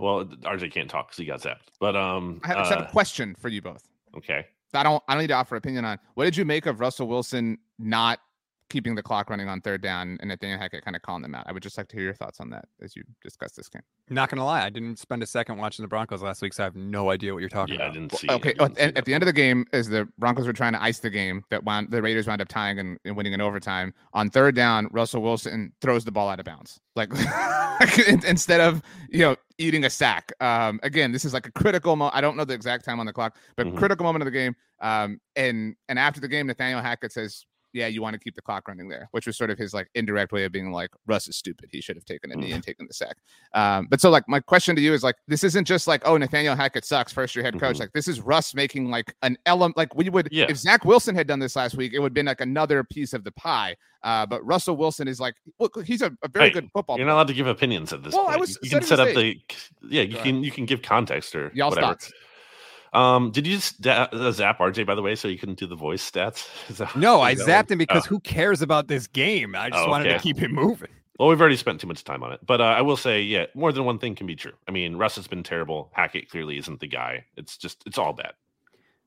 Well, RJ can't talk because he got zapped. But um, I have, just have uh, a question for you both. okay. I don't I don't need to offer opinion on. What did you make of Russell Wilson not keeping the clock running on third down and Nathaniel Hackett kind of calling them out? I would just like to hear your thoughts on that as you discuss this game. Not gonna lie, I didn't spend a second watching the Broncos last week, so I have no idea what you're talking Yeah, I about. didn't see. Okay, at, didn't see at that. the end of the game, as the Broncos were trying to ice the game, that wound, the Raiders wound up tying and, and winning in overtime. On third down, Russell Wilson throws the ball out of bounds, like instead of you know eating a sack. Um, again, this is like a critical moment. I don't know the exact time on the clock, but Mhm. critical moment of the game. Um, and and after the game, Nathaniel Hackett says, "Yeah, you want to keep the clock running there," which was sort of his like indirect way of being like, "Russ is stupid. He should have taken a knee and taken the sack." Um, but so like my question to you is like, this isn't just like, oh, Nathaniel Hackett sucks, first year head coach. Mhm. Like this is Russ making like an element. Like we would, Yeah. if Zach Wilson had done this last week, it would have been like another piece of the pie. Uh, but Russell Wilson is like, look, he's a, a very Hey, good football. You're not allowed to give opinions at this Well, I point. was you, can set up the yeah. You Go can you can give context or Y'all's whatever. thoughts. Um, did you just da- uh, zap RJ by the way, so you couldn't do the voice stats? Is No, I is zapped him because Oh. who cares about this game? I just Oh, wanted to keep him moving. Well, we've already spent too much time on it, but uh, I will say, yeah, more than one thing can be true. I mean, Russ has been terrible. Hackett clearly isn't the guy. It's just, it's all bad.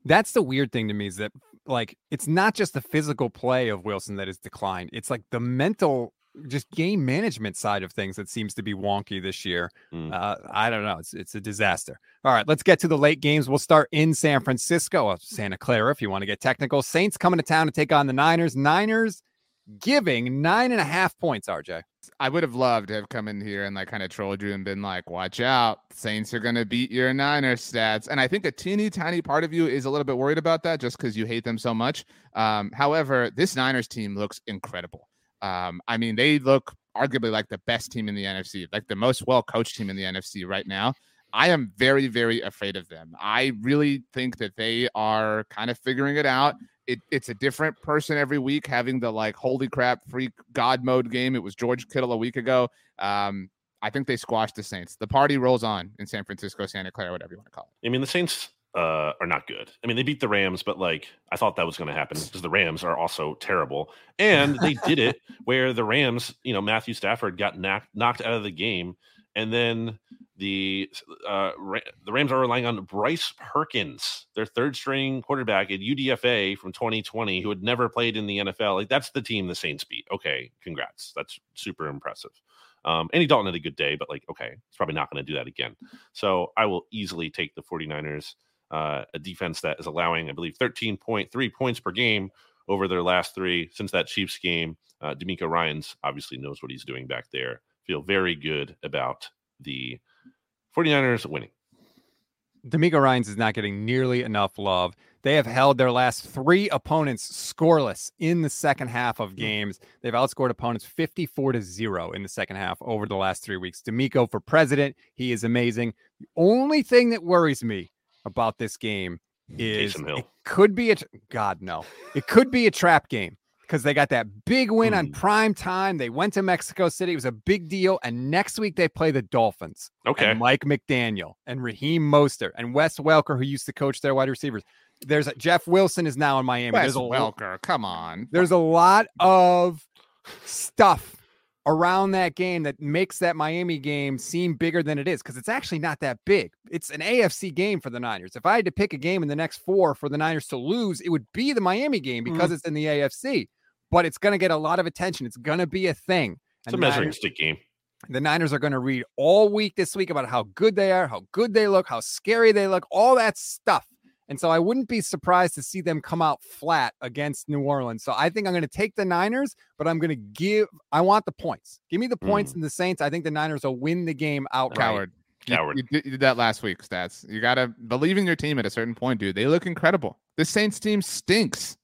That's the weird thing to me is that like it's not just the physical play of Wilson that has declined. It's like the mental just game management side of things that seems to be wonky this year. Mm. Uh, I don't know. It's it's a disaster. All right, let's get to the late games. We'll start in San Francisco, Santa Clara, if you want to get technical. Saints coming to town to take on the Niners. Niners giving nine and a half points. RJ. I would have loved to have come in here and like kind of trolled you and been like, watch out, Saints are gonna beat your Niners stats. And I think a teeny tiny part of you is a little bit worried about that just because you hate them so much. Um, however, this Niners team looks incredible. Um, I mean, they look arguably like the best team in the NFC, like the most well coached team in the NFC right now. I am very, very afraid of them. I really think that they are kind of figuring it out. It, it's a different person every week having the like holy crap freak god mode game. It was George Kittle a week ago. Um, I think they squashed the Saints. The party rolls on in San Francisco, Santa Clara, whatever you want to call it. I mean, the Saints uh, are not good. I mean, they beat the Rams, but like I thought that was going to happen because the Rams are also terrible, and they did it where the Rams, you know, Matthew Stafford got knocked knocked out of the game, and then the uh, Ra- the Rams are relying on Bryce Perkins, their third string quarterback at UDFA from 2020, who had never played in the NFL. Like that's the team the Saints beat. Okay, congrats. That's super impressive. Um, Andy Dalton had a good day, but like, okay, it's probably not going to do that again. So I will easily take the 49ers, uh, a defense that is allowing, I believe, 13.3 points per game over their last three since that Chiefs game. Uh, DeMeco Ryans obviously knows what he's doing back there. Feel very good about the 49ers winning. DeMeco Ryans is not getting nearly enough love. They have held their last three opponents scoreless in the second half of games. They've outscored opponents 54 to 0 in the second half over the last three weeks. DeMeco for president. He is amazing. The only thing that worries me about this game is it could be a God, no. It could be a trap game because they got that big win on Hmm. prime time. They went to Mexico City. It was a big deal. And next week they play the Dolphins Okay. and Mike McDaniel and Raheem Mostert and Wes Welker, who used to coach their wide receivers. There's a, Jeff Wilson is now in Miami. Wes there's a Welker, come on. there's a lot of stuff around that game that makes that Miami game seem bigger than it is because it's actually not that big. It's an AFC game for the Niners. If I had to pick a game in the next four for the Niners to lose, it would be the Miami game mm-hmm. because it's in the AFC. But it's going to get a lot of attention. It's going to be a thing. It's a measuring Niners- stick game. the Niners are going to read all week this week about how good they are, how good they look, how scary they look, all that stuff. And so I wouldn't be surprised to see them come out flat against New Orleans. So I think I'm going to take the Niners, but I'm going to give, I want the points. Give me the points mm. and the Saints. I think the Niners will win the game outright. Coward. Coward. You, did, you did that last week, stats. You gotta believe in your team at a certain point, dude. They look incredible. This Saints team stinks.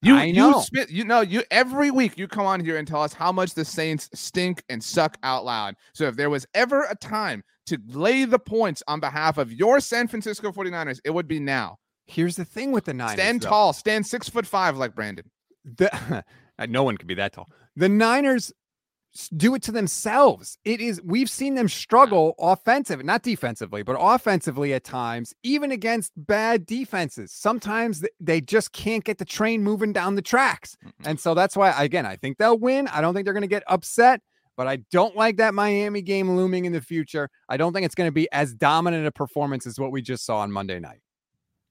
You, I know. You, spit, you know, you every week you come on here and tell us how much the Saints stink and suck out loud. So if there was ever a time to lay the points on behalf of your San Francisco 49ers, it would be now. Here's the thing with the Niners. Stand though. tall, stand six foot five like Brandon. The, no one can be that tall. The Niners do it to themselves. It is we've seen them struggle offensive, not defensively, but offensively at times, even against bad defenses. Sometimes they just can't get the train moving down the tracks. And so that's why again, I think they'll win. I don't think they're going to get upset, but I don't like that Miami game looming in the future. I don't think it's going to be as dominant a performance as what we just saw on Monday night.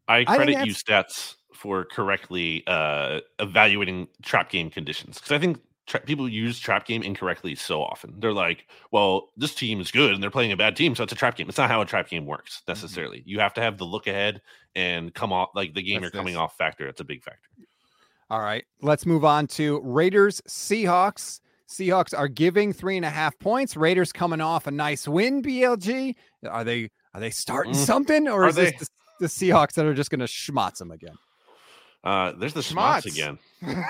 I credit you stats for correctly uh, evaluating trap game conditions because I think tra- people use trap game incorrectly so often. They're like, "Well, this team is good and they're playing a bad team, so it's a trap game." It's not how a trap game works Mm-hmm. necessarily. You have to have the look ahead and come off like the game That's you're coming off factor. It's a big factor. All right, let's move on to Raiders Seahawks. Seahawks are giving three and a half points. Raiders coming off a nice win. BLG, are they are they starting Mm. something, or Are is they? this the, the Seahawks that are just going to schmotz them again? Uh, there's the schmutz Schmutz. again.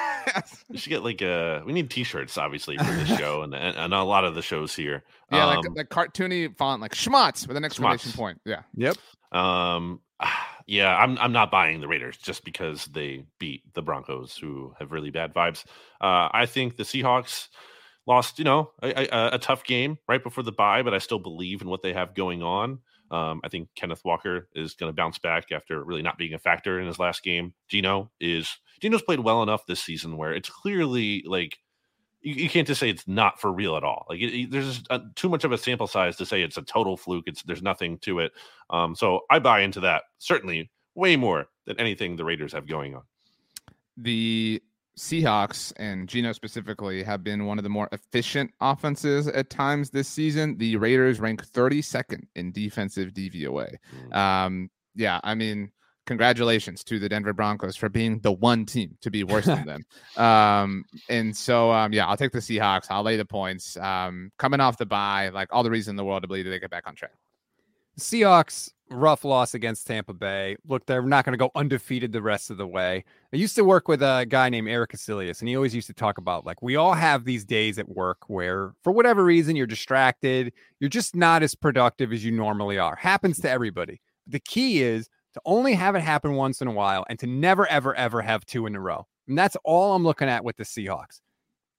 We should get like uh we need t-shirts obviously for this show and, and and a lot of the shows here. yeah, um, like like cartoony font, like schmutz with an exclamation Schmutz. point. Yeah. Yep. um yeah, I'm I'm not buying the Raiders just because they beat the Broncos who have really bad vibes. Uh I think the Seahawks lost, you know, a, a, a tough game right before the bye, but I still believe in what they have going on. Um, I think Kenneth Walker is going to bounce back after really not being a factor in his last game. Geno is Geno's played well enough this season where it's clearly like you, you can't just say it's not for real at all. Like it, it- there's just, uh, too much of a sample size to say it's a total fluke. It's there's nothing to it. Um, so I buy into that certainly way more than anything the Raiders have going on. the Seahawks and Geno specifically have been one of the more efficient offenses at times this season. The Raiders rank 32nd in defensive DVOA. Mm. Um, yeah, I mean, congratulations to the Denver Broncos for being the one team to be worse than them. Um, and so, um, yeah, I'll take the Seahawks. I'll lay the points. Um, coming off the bye, like all the reason in the world to believe that they get back on track. Seahawks rough loss against Tampa Bay. Look, they're not going to go undefeated the rest of the way. I used to work with a guy named Eric Casilius, and he always used to talk about like we all have these days at work where, for whatever reason, you're distracted, you're just not as productive as you normally are. Happens to everybody. The key is to only have it happen once in a while and to never, ever, ever have two in a row. And that's all I'm looking at with the Seahawks.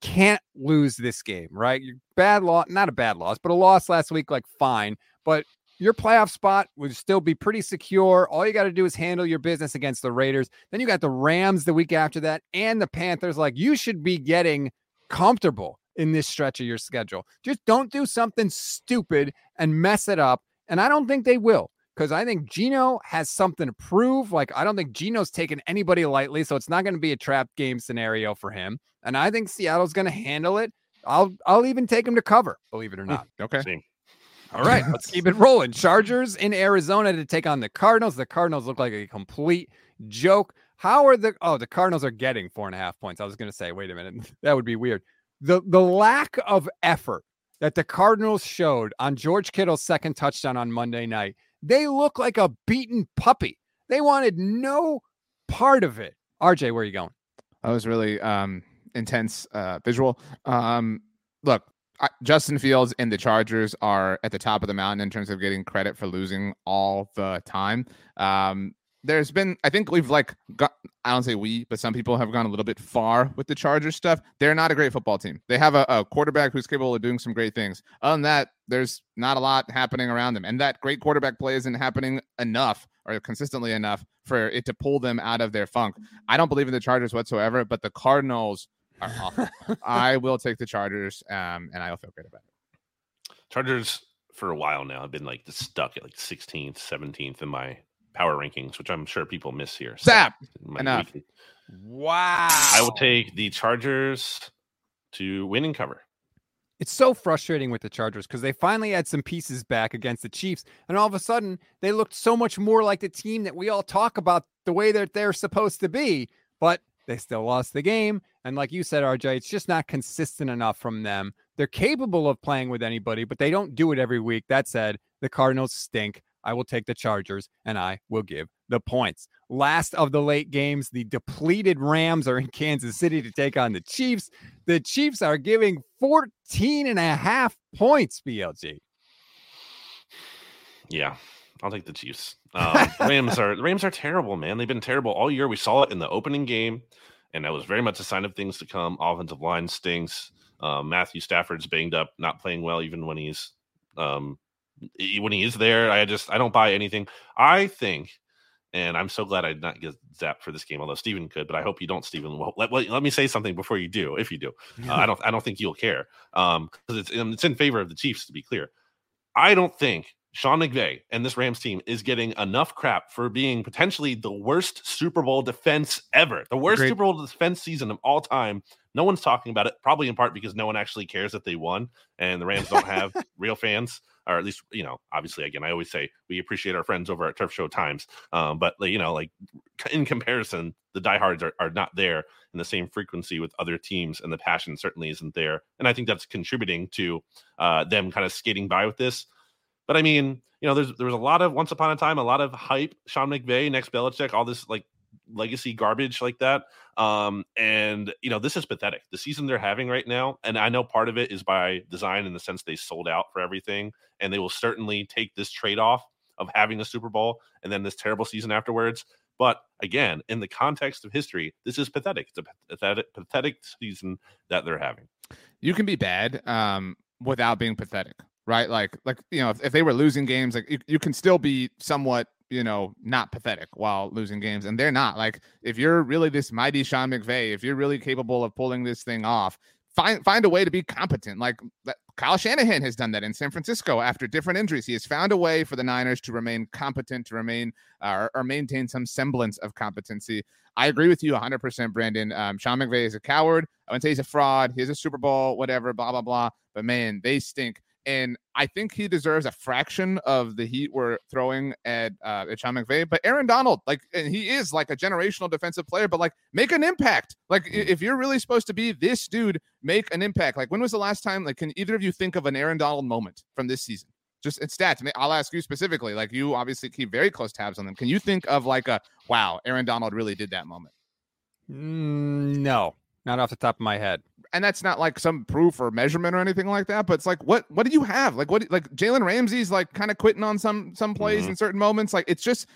Can't lose this game, right? Your bad loss, not a bad loss, but a loss last week, like fine. But your playoff spot would still be pretty secure. All you got to do is handle your business against the Raiders. Then you got the Rams the week after that and the Panthers. Like you should be getting comfortable in this stretch of your schedule. Just don't do something stupid and mess it up. And I don't think they will because I think Geno has something to prove. Like I don't think Geno's taking anybody lightly, so it's not going to be a trap game scenario for him. And I think Seattle's going to handle it. I'll I'll even take him to cover, believe it or hmm, not. Okay. Same. All right, let's keep it rolling. Chargers in Arizona to take on the Cardinals. The Cardinals look like a complete joke. How are the oh the Cardinals are getting four and a half points? I was gonna say, wait a minute, that would be weird. The the lack of effort that the Cardinals showed on George Kittle's second touchdown on Monday night, they look like a beaten puppy. They wanted no part of it. RJ, where are you going? That was really um, intense uh, visual. Um, look, Justin Fields and the Chargers are at the top of the mountain in terms of getting credit for losing all the time. Um, there's been, I think we've like got, I don't say we, but some people have gone a little bit far with the Chargers stuff. They're not a great football team. They have a, a quarterback who's capable of doing some great things. Other than that, there's not a lot happening around them. And that great quarterback play isn't happening enough or consistently enough for it to pull them out of their funk. I don't believe in the Chargers whatsoever, but the Cardinals are awful. I will take the Chargers, um, and I'll feel great about it. Chargers for a while now have been like stuck at like 16th, 17th in my power rankings, which I'm sure people miss here. Zap! in my Enough. weekly- Wow. I will take the Chargers to win and cover. It's so frustrating with the Chargers because they finally had some pieces back against the Chiefs, and all of a sudden they looked so much more like the team that we all talk about the way that they're supposed to be. But they still lost the game, and like you said, RJ, it's just not consistent enough from them. They're capable of playing with anybody, but they don't do it every week. That said, the Cardinals stink. I will take the Chargers, and I will give the points. Last of the late games, the depleted Rams are in Kansas City to take on the Chiefs. The Chiefs are giving 14 and a half points, BLG. Yeah, I'll take the Chiefs. Um, Rams are the Rams are terrible, man. They've been terrible all year. We saw it in the opening game, and that was very much a sign of things to come. Offensive line stinks. Um, Matthew Stafford's banged up, not playing well, even when he's um, when he is there. I just I don't buy anything. I think, and I'm so glad I did not get zapped for this game, although Steven could. But I hope you don't, Steven. Well, let, let, let me say something before you do, if you do. Uh, I don't I don't think you'll care um because it's it's in favor of the Chiefs to be clear. I don't think Sean McVay and this Rams team is getting enough crap for being potentially the worst Super Bowl defense ever, the worst Agreed. Super Bowl defense season of all time. No one's talking about it, probably in part because no one actually cares that they won, and the Rams don't have real fans, or at least you know, obviously, again, I always say we appreciate our friends over at Turf Show Times, um, but you know, like in comparison, the diehards are, are not there in the same frequency with other teams, and the passion certainly isn't there, and I think that's contributing to uh, them kind of skating by with this. But I mean, you know, there's there was a lot of once upon a time, a lot of hype. Sean McVay, next Belichick, all this like legacy garbage like that. Um, and you know, this is pathetic. The season they're having right now, and I know part of it is by design in the sense they sold out for everything, and they will certainly take this trade off of having a Super Bowl and then this terrible season afterwards. But again, in the context of history, this is pathetic. It's a pathetic, pathetic season that they're having. You can be bad um, without being pathetic, right? Like, like you know, if, if they were losing games, like you, you can still be somewhat you know, not pathetic while losing games. And they're not. Like, if you're really this mighty Sean McVay, if you're really capable of pulling this thing off, find find a way to be competent. Like Kyle Shanahan has done that in San Francisco after different injuries. He has found a way for the Niners to remain competent, to remain uh, or, maintain some semblance of competency. I agree with you 100%, Brandon. Um, Sean McVay is a coward. I wouldn't say he's a fraud. He's a Super Bowl, whatever, blah, blah, blah. But man, they stink and I think he deserves a fraction of the heat we're throwing at uh, at Sean McVay. But Aaron Donald, like, and he is like a generational defensive player, but like, make an impact. Like, mm. if you're really supposed to be this dude, make an impact. Like, when was the last time? Like, can either of you think of an Aaron Donald moment from this season? Just in stats. I'll ask you specifically. Like, you obviously keep very close tabs on them. Can you think of like a wow, Aaron Donald really did that moment? Mm, no, not off the top of my head and that's not like some proof or measurement or anything like that. But it's like, what what do you have? Like what like Jalen Ramsey's like kind of quitting on some some plays mm-hmm. in certain moments. Like it's just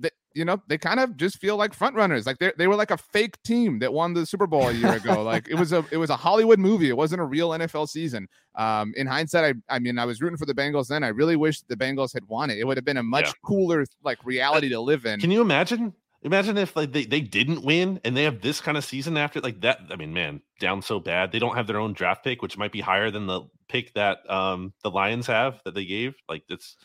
that you know they kind of just feel like front runners. Like they they were like a fake team that won the Super Bowl a year ago. like it was a it was a Hollywood movie. It wasn't a real NFL season. Um, in hindsight, I I mean I was rooting for the Bengals then. I really wish the Bengals had won it. It would have been a much yeah. cooler like reality to live in. Can you imagine Imagine if like they, they didn't win and they have this kind of season after like that. I mean, man, down so bad. They don't have their own draft pick, which might be higher than the pick that um the Lions have that they gave. Like it's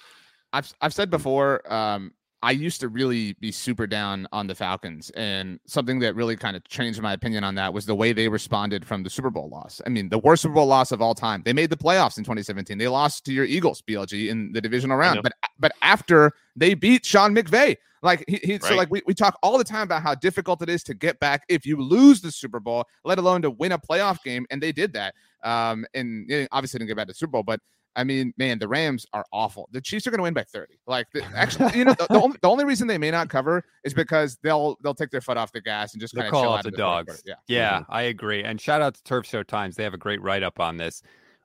I've I've said before, um, I used to really be super down on the Falcons, and something that really kind of changed my opinion on that was the way they responded from the Super Bowl loss. I mean, the worst Super Bowl loss of all time. They made the playoffs in 2017. They lost to your Eagles, BLG, in the divisional round. But but after they beat Sean McVay, like he, he right. so like we, we talk all the time about how difficult it is to get back if you lose the Super Bowl, let alone to win a playoff game, and they did that. Um, and obviously didn't get back to the Super Bowl, but I mean, man, the Rams are awful. The Chiefs are going to win by 30. Like, the, actually, you know, the, the, only, the only reason they may not cover is because they'll they'll take their foot off the gas and just kind of call out the, dogs. Yeah, yeah, mm-hmm. I agree. And shout out to Turf Show Times. They have a great write up on this.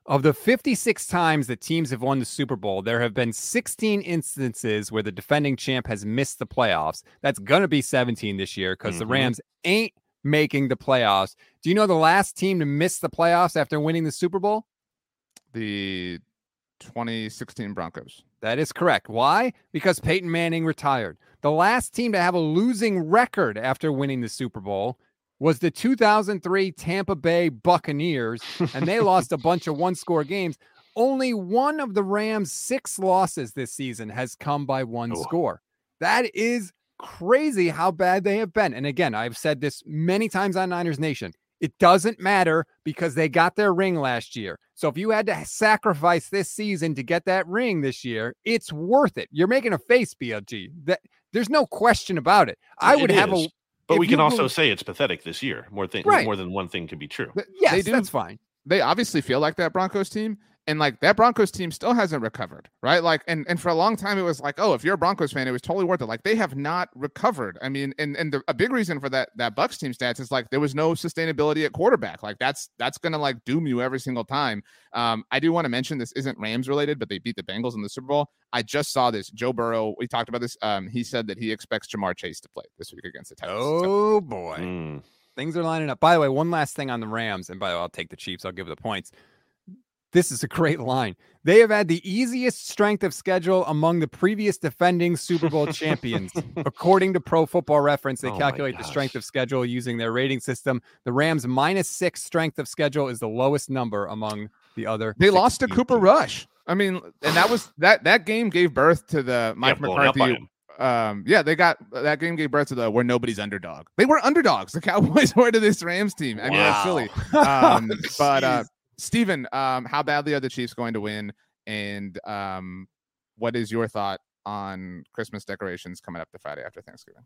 Of the 56 times that teams have won the Super Bowl, there have been 16 instances where the defending champ has missed the playoffs. That's going to be 17 this year because mm-hmm. the Rams ain't making the playoffs. Do you know the last team to miss the playoffs after winning the Super Bowl? The 2016 Broncos. That is correct. Why? Because Peyton Manning retired. The last team to have a losing record after winning the Super Bowl was the 2003 Tampa Bay Buccaneers, and they lost a bunch of one score games. Only one of the Rams' six losses this season has come by one oh. score. That is crazy how bad they have been. And again, I've said this many times on Niners Nation. It doesn't matter because they got their ring last year. So if you had to sacrifice this season to get that ring this year, it's worth it. You're making a face, BLG. That there's no question about it. I would have a but we can also say it's pathetic this year. More thing, right. more than one thing could be true. Yes, they do. that's fine. They obviously feel like that Broncos team, and like that Broncos team still hasn't recovered, right? Like, and and for a long time it was like, oh, if you're a Broncos fan, it was totally worth it. Like they have not recovered. I mean, and and the, a big reason for that that Bucks team stats is like there was no sustainability at quarterback. Like that's that's gonna like doom you every single time. Um, I do want to mention this isn't Rams related, but they beat the Bengals in the Super Bowl. I just saw this. Joe Burrow, we talked about this. Um, he said that he expects Ja'Marr Chase to play this week against the Titans. Oh so. boy. Mm. Things are lining up. By the way, one last thing on the Rams, and by the way, I'll take the Chiefs. I'll give the points. This is a great line. They have had the easiest strength of schedule among the previous defending Super Bowl champions. According to Pro Football Reference, they oh calculate the strength of schedule using their rating system. The Rams' minus six strength of schedule is the lowest number among the other. They lost to Cooper teams. Rush. I mean, and that was that that game gave birth to the Mike yeah, McCarthy um, yeah, they got that game gave birth to the where nobody's underdog. They were underdogs. The Cowboys were to this Rams team. I mean, that's silly. Um, but uh, Steven, um, how badly are the Chiefs going to win? And um, what is your thought on Christmas decorations coming up the Friday after Thanksgiving?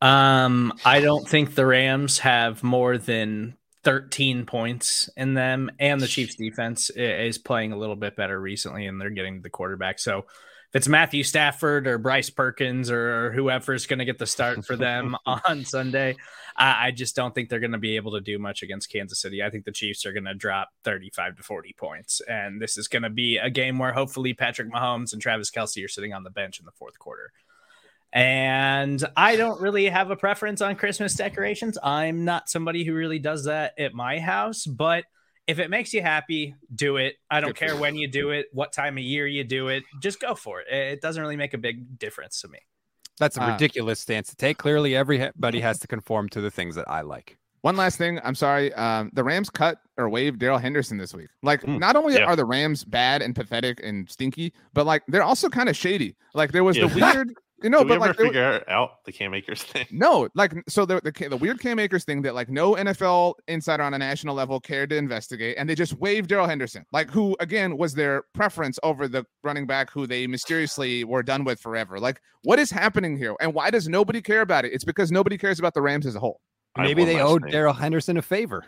Um, I don't think the Rams have more than 13 points in them, and the Chiefs defense is playing a little bit better recently, and they're getting the quarterback. So if it's Matthew Stafford or Bryce Perkins or whoever's going to get the start for them on Sunday, I, I, just don't think they're going to be able to do much against Kansas City. I think the Chiefs are going to drop 35 to 40 points. And this is going to be a game where hopefully Patrick Mahomes and Travis Kelce are sitting on the bench in the fourth quarter. And I don't really have a preference on Christmas decorations. I'm not somebody who really does that at my house, but – if it makes you happy, do it. I don't Good care when you do it, what time of year you do it. Just go for it. It doesn't really make a big difference to me. That's a uh, ridiculous uh, stance to take. Clearly, everybody has to conform to the things that I like. One last thing, I'm sorry. Um, the Rams cut or waived Darrell Henderson this week. Like, mm, not only yeah. are the Rams bad and pathetic and stinky, but like they're also kind of shady. Like there was yeah. the weird you know, but like figure out the Cam Akers thing. No, like so the, the the weird Cam Akers thing that like no NFL insider on a national level cared to investigate, and they just waived Darrell Henderson, like who again was their preference over the running back who they mysteriously were done with forever. Like, what is happening here, and why does nobody care about it? It's because nobody cares about the Rams as a whole. Maybe they owed Darrell Henderson a favor,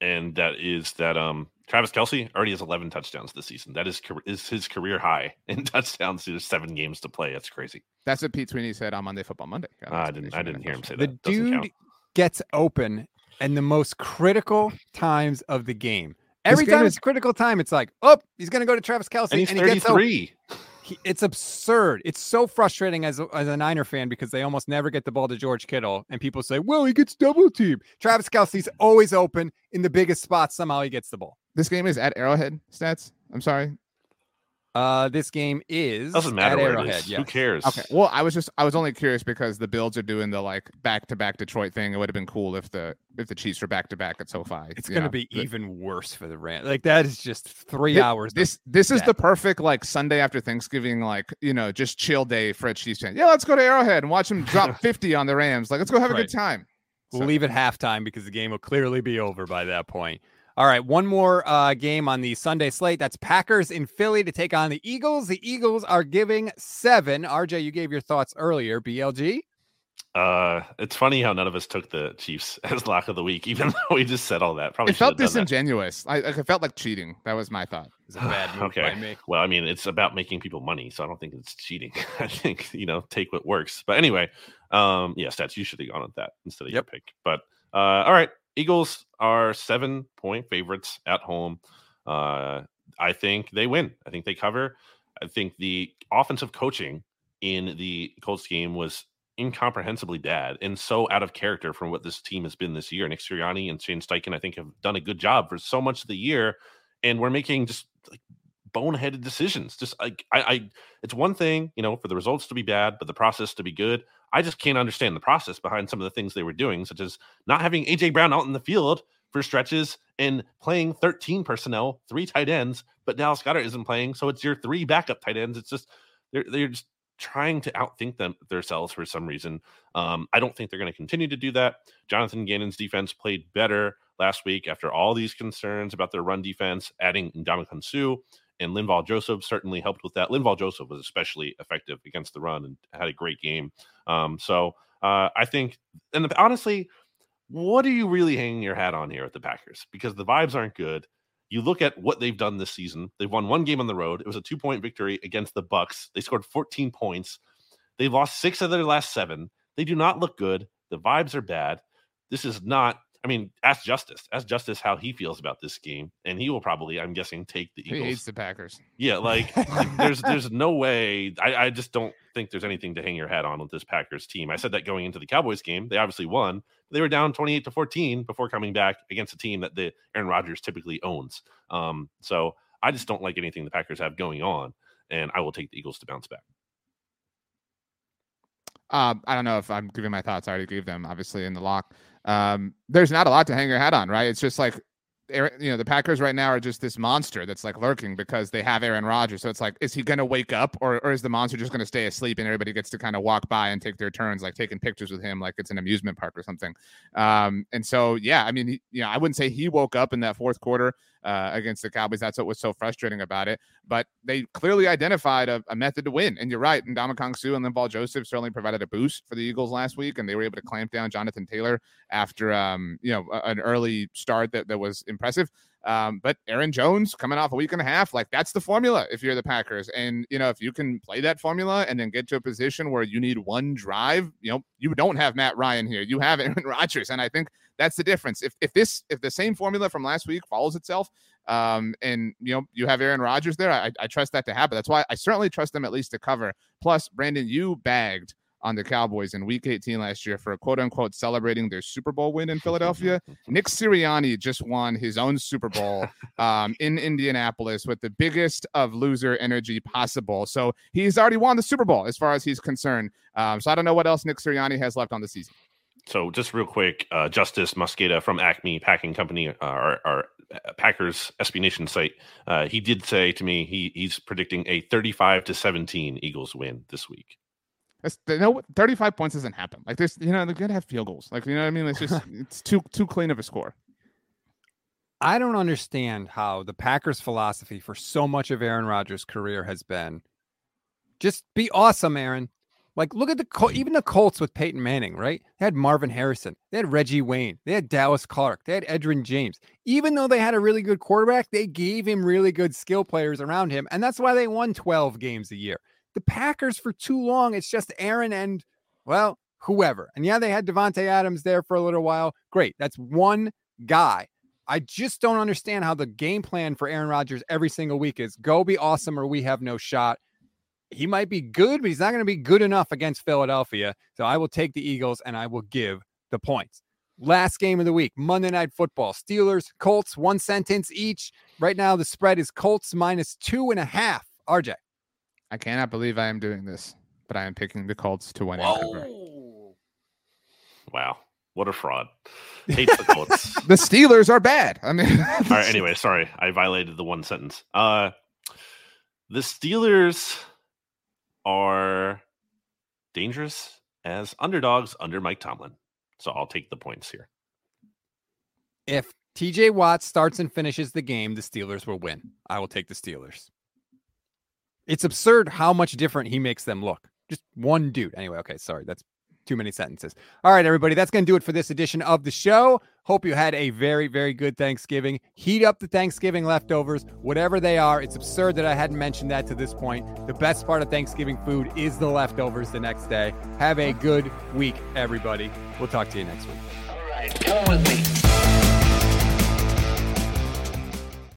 and that is that um Travis Kelce already has 11 touchdowns this season. That is is his career high in touchdowns. There's seven games to play. That's crazy. That's what Pete Sweeney said on Monday Football Monday. Uh, I didn't. I didn't hear him say the that. The dude gets open in the most critical times of the game. Every time is... it's critical time, it's like, oh, he's going to go to Travis Kelce, and he's and he 33. Gets he, it's absurd. It's so frustrating as a, as a Niner fan because they almost never get the ball to George Kittle, and people say, "Well, he gets double team." Travis Kelce's always open in the biggest spots. Somehow he gets the ball. This game is at Arrowhead. Stats. I'm sorry. Uh, this game is doesn't matter where it is. Yes. Who cares? Okay. Well, I was just I was only curious because the Bills are doing the like back to back Detroit thing. It would have been cool if the if the Chiefs were back to back at SoFi. It's going to be but, even worse for the Rams. Like that is just three hours. This this is the perfect like Sunday after Thanksgiving, like you know, just chill day for a Chiefs fan. Yeah, let's go to Arrowhead and watch them drop fifty on the Rams. Like let's go have a right. good time. We'll so. leave at halftime because the game will clearly be over by that point. All right, one more uh, game on the Sunday slate. That's Packers in Philly to take on the Eagles. The Eagles are giving seven. RJ, you gave your thoughts earlier. BLG. Uh, it's funny how none of us took the Chiefs as lock of the week, even though we just said all that. Probably it felt disingenuous. I, I, felt like cheating. That was my thought. It's a bad move okay. by me. Well, I mean, it's about making people money, so I don't think it's cheating. I think you know, take what works. But anyway, um, yeah, stats. You should have gone with that instead of yep. your pick. But uh, all right, Eagles are seven point favorites at home. Uh, I think they win. I think they cover. I think the offensive coaching in the Colts game was incomprehensibly bad and so out of character from what this team has been this year. Nick Sirianni and Shane Steichen, I think, have done a good job for so much of the year, and we're making just like boneheaded decisions. Just like I, I, it's one thing, you know, for the results to be bad, but the process to be good. I just can't understand the process behind some of the things they were doing, such as not having AJ Brown out in the field for stretches and playing 13 personnel, three tight ends, but Dallas Goedert isn't playing, so it's your three backup tight ends. It's just they're they're just trying to outthink them themselves for some reason. Um, I don't think they're going to continue to do that. Jonathan Gannon's defense played better last week after all these concerns about their run defense, adding Ndamukong Suh and Linval Joseph certainly helped with that. Linval Joseph was especially effective against the run and had a great game. Um, so uh, I think, and honestly, what are you really hanging your hat on here at the Packers? Because the vibes aren't good. You look at what they've done this season. They've won one game on the road. It was a two point victory against the Bucks. They scored 14 points. They've lost six of their last seven. They do not look good. The vibes are bad. This is not I mean, ask Justis. Ask Justis how he feels about this game, and he will probably, I'm guessing, take the Eagles. He hates the Packers. Yeah, like, like there's there's no way. I, I just don't think there's anything to hang your hat on with this Packers team. I said that going into the Cowboys game. They obviously won. They were down 28 to 14 before coming back against a team that the Aaron Rodgers typically owns. Um, so I just don't like anything the Packers have going on, and I will take the Eagles to bounce back. Um, I don't know if I'm giving my thoughts. I already gave them, obviously, in the lock um, there's not a lot to hang your hat on, right? It's just like you know, the Packers right now are just this monster that's like lurking because they have Aaron Rodgers. So it's like, is he going to wake up or, or is the monster just going to stay asleep and everybody gets to kind of walk by and take their turns, like taking pictures with him, like it's an amusement park or something? Um, and so, yeah, I mean, you know, I wouldn't say he woke up in that fourth quarter uh, against the Cowboys. That's what was so frustrating about it. But they clearly identified a, a method to win. And you're right. And Ndamukong Suh and Linval Joseph certainly provided a boost for the Eagles last week, and they were able to clamp down Jonathan Taylor after, um, you know, an early start that, that was impressive. Um, but Aaron Jones coming off a week and a half, like that's the formula if you're the Packers. And, you know, if you can play that formula and then get to a position where you need one drive, you know, you don't have Matt Ryan here. You have Aaron Rodgers. And I think that's the difference. If, if this, if the same formula from last week follows itself, um, and you know, you have Aaron Rodgers there, I, I trust that to happen. That's why I certainly trust them at least to cover. Plus, Brandon, you bagged on the Cowboys in week 18 last year for quote unquote celebrating their Super Bowl win in Philadelphia. Nick Sirianni just won his own Super Bowl um, in Indianapolis with the biggest of loser energy possible. So he's already won the Super Bowl as far as he's concerned. Um, so I don't know what else Nick Sirianni has left on the season. So just real quick, uh, Justis Mosqueda from Acme Packing Company, uh, our, our uh, Packers SB Nation site, uh, he did say to me he he's predicting a 35 to 17 Eagles win this week. That's, no, 35 points doesn't happen. Like this, you know, they're gonna have field goals. Like you know what I mean? It's just it's too too clean of a score. I don't understand how the Packers' philosophy for so much of Aaron Rodgers' career has been just be awesome, Aaron. Like, look at the Col- even the Colts with Peyton Manning, right? They had Marvin Harrison, they had Reggie Wayne, they had Dallas Clark, they had Edgerrin James. Even though they had a really good quarterback, they gave him really good skill players around him, and that's why they won 12 games a year. The Packers for too long, it's just Aaron and well, whoever. And yeah, they had Davante Adams there for a little while. Great, that's one guy. I just don't understand how the game plan for Aaron Rodgers every single week is go be awesome or we have no shot he might be good, but he's not going to be good enough against Philadelphia. So I will take the Eagles and I will give the points. Last game of the week, Monday Night Football. Steelers, Colts, one sentence each. Right now, the spread is Colts minus two and a half. RJ. I cannot believe I am doing this, but I am picking the Colts to win. Wow. What a fraud. Hates the Colts. the Steelers are bad. I mean, all right. Anyway, sorry. I violated the one sentence. Uh, the Steelers are dangerous as underdogs under Mike Tomlin. So I'll take the points here. If TJ Watt starts and finishes the game, the Steelers will win. I will take the Steelers. It's absurd how much different he makes them look. Just one dude. Anyway, okay, sorry. That's too many sentences. All right, everybody, that's going to do it for this edition of the show. Hope you had a very, very good Thanksgiving. Heat up the Thanksgiving leftovers, whatever they are. It's absurd that I hadn't mentioned that to this point. The best part of Thanksgiving food is the leftovers the next day. Have a good week, everybody. We'll talk to you next week. All right, come with me.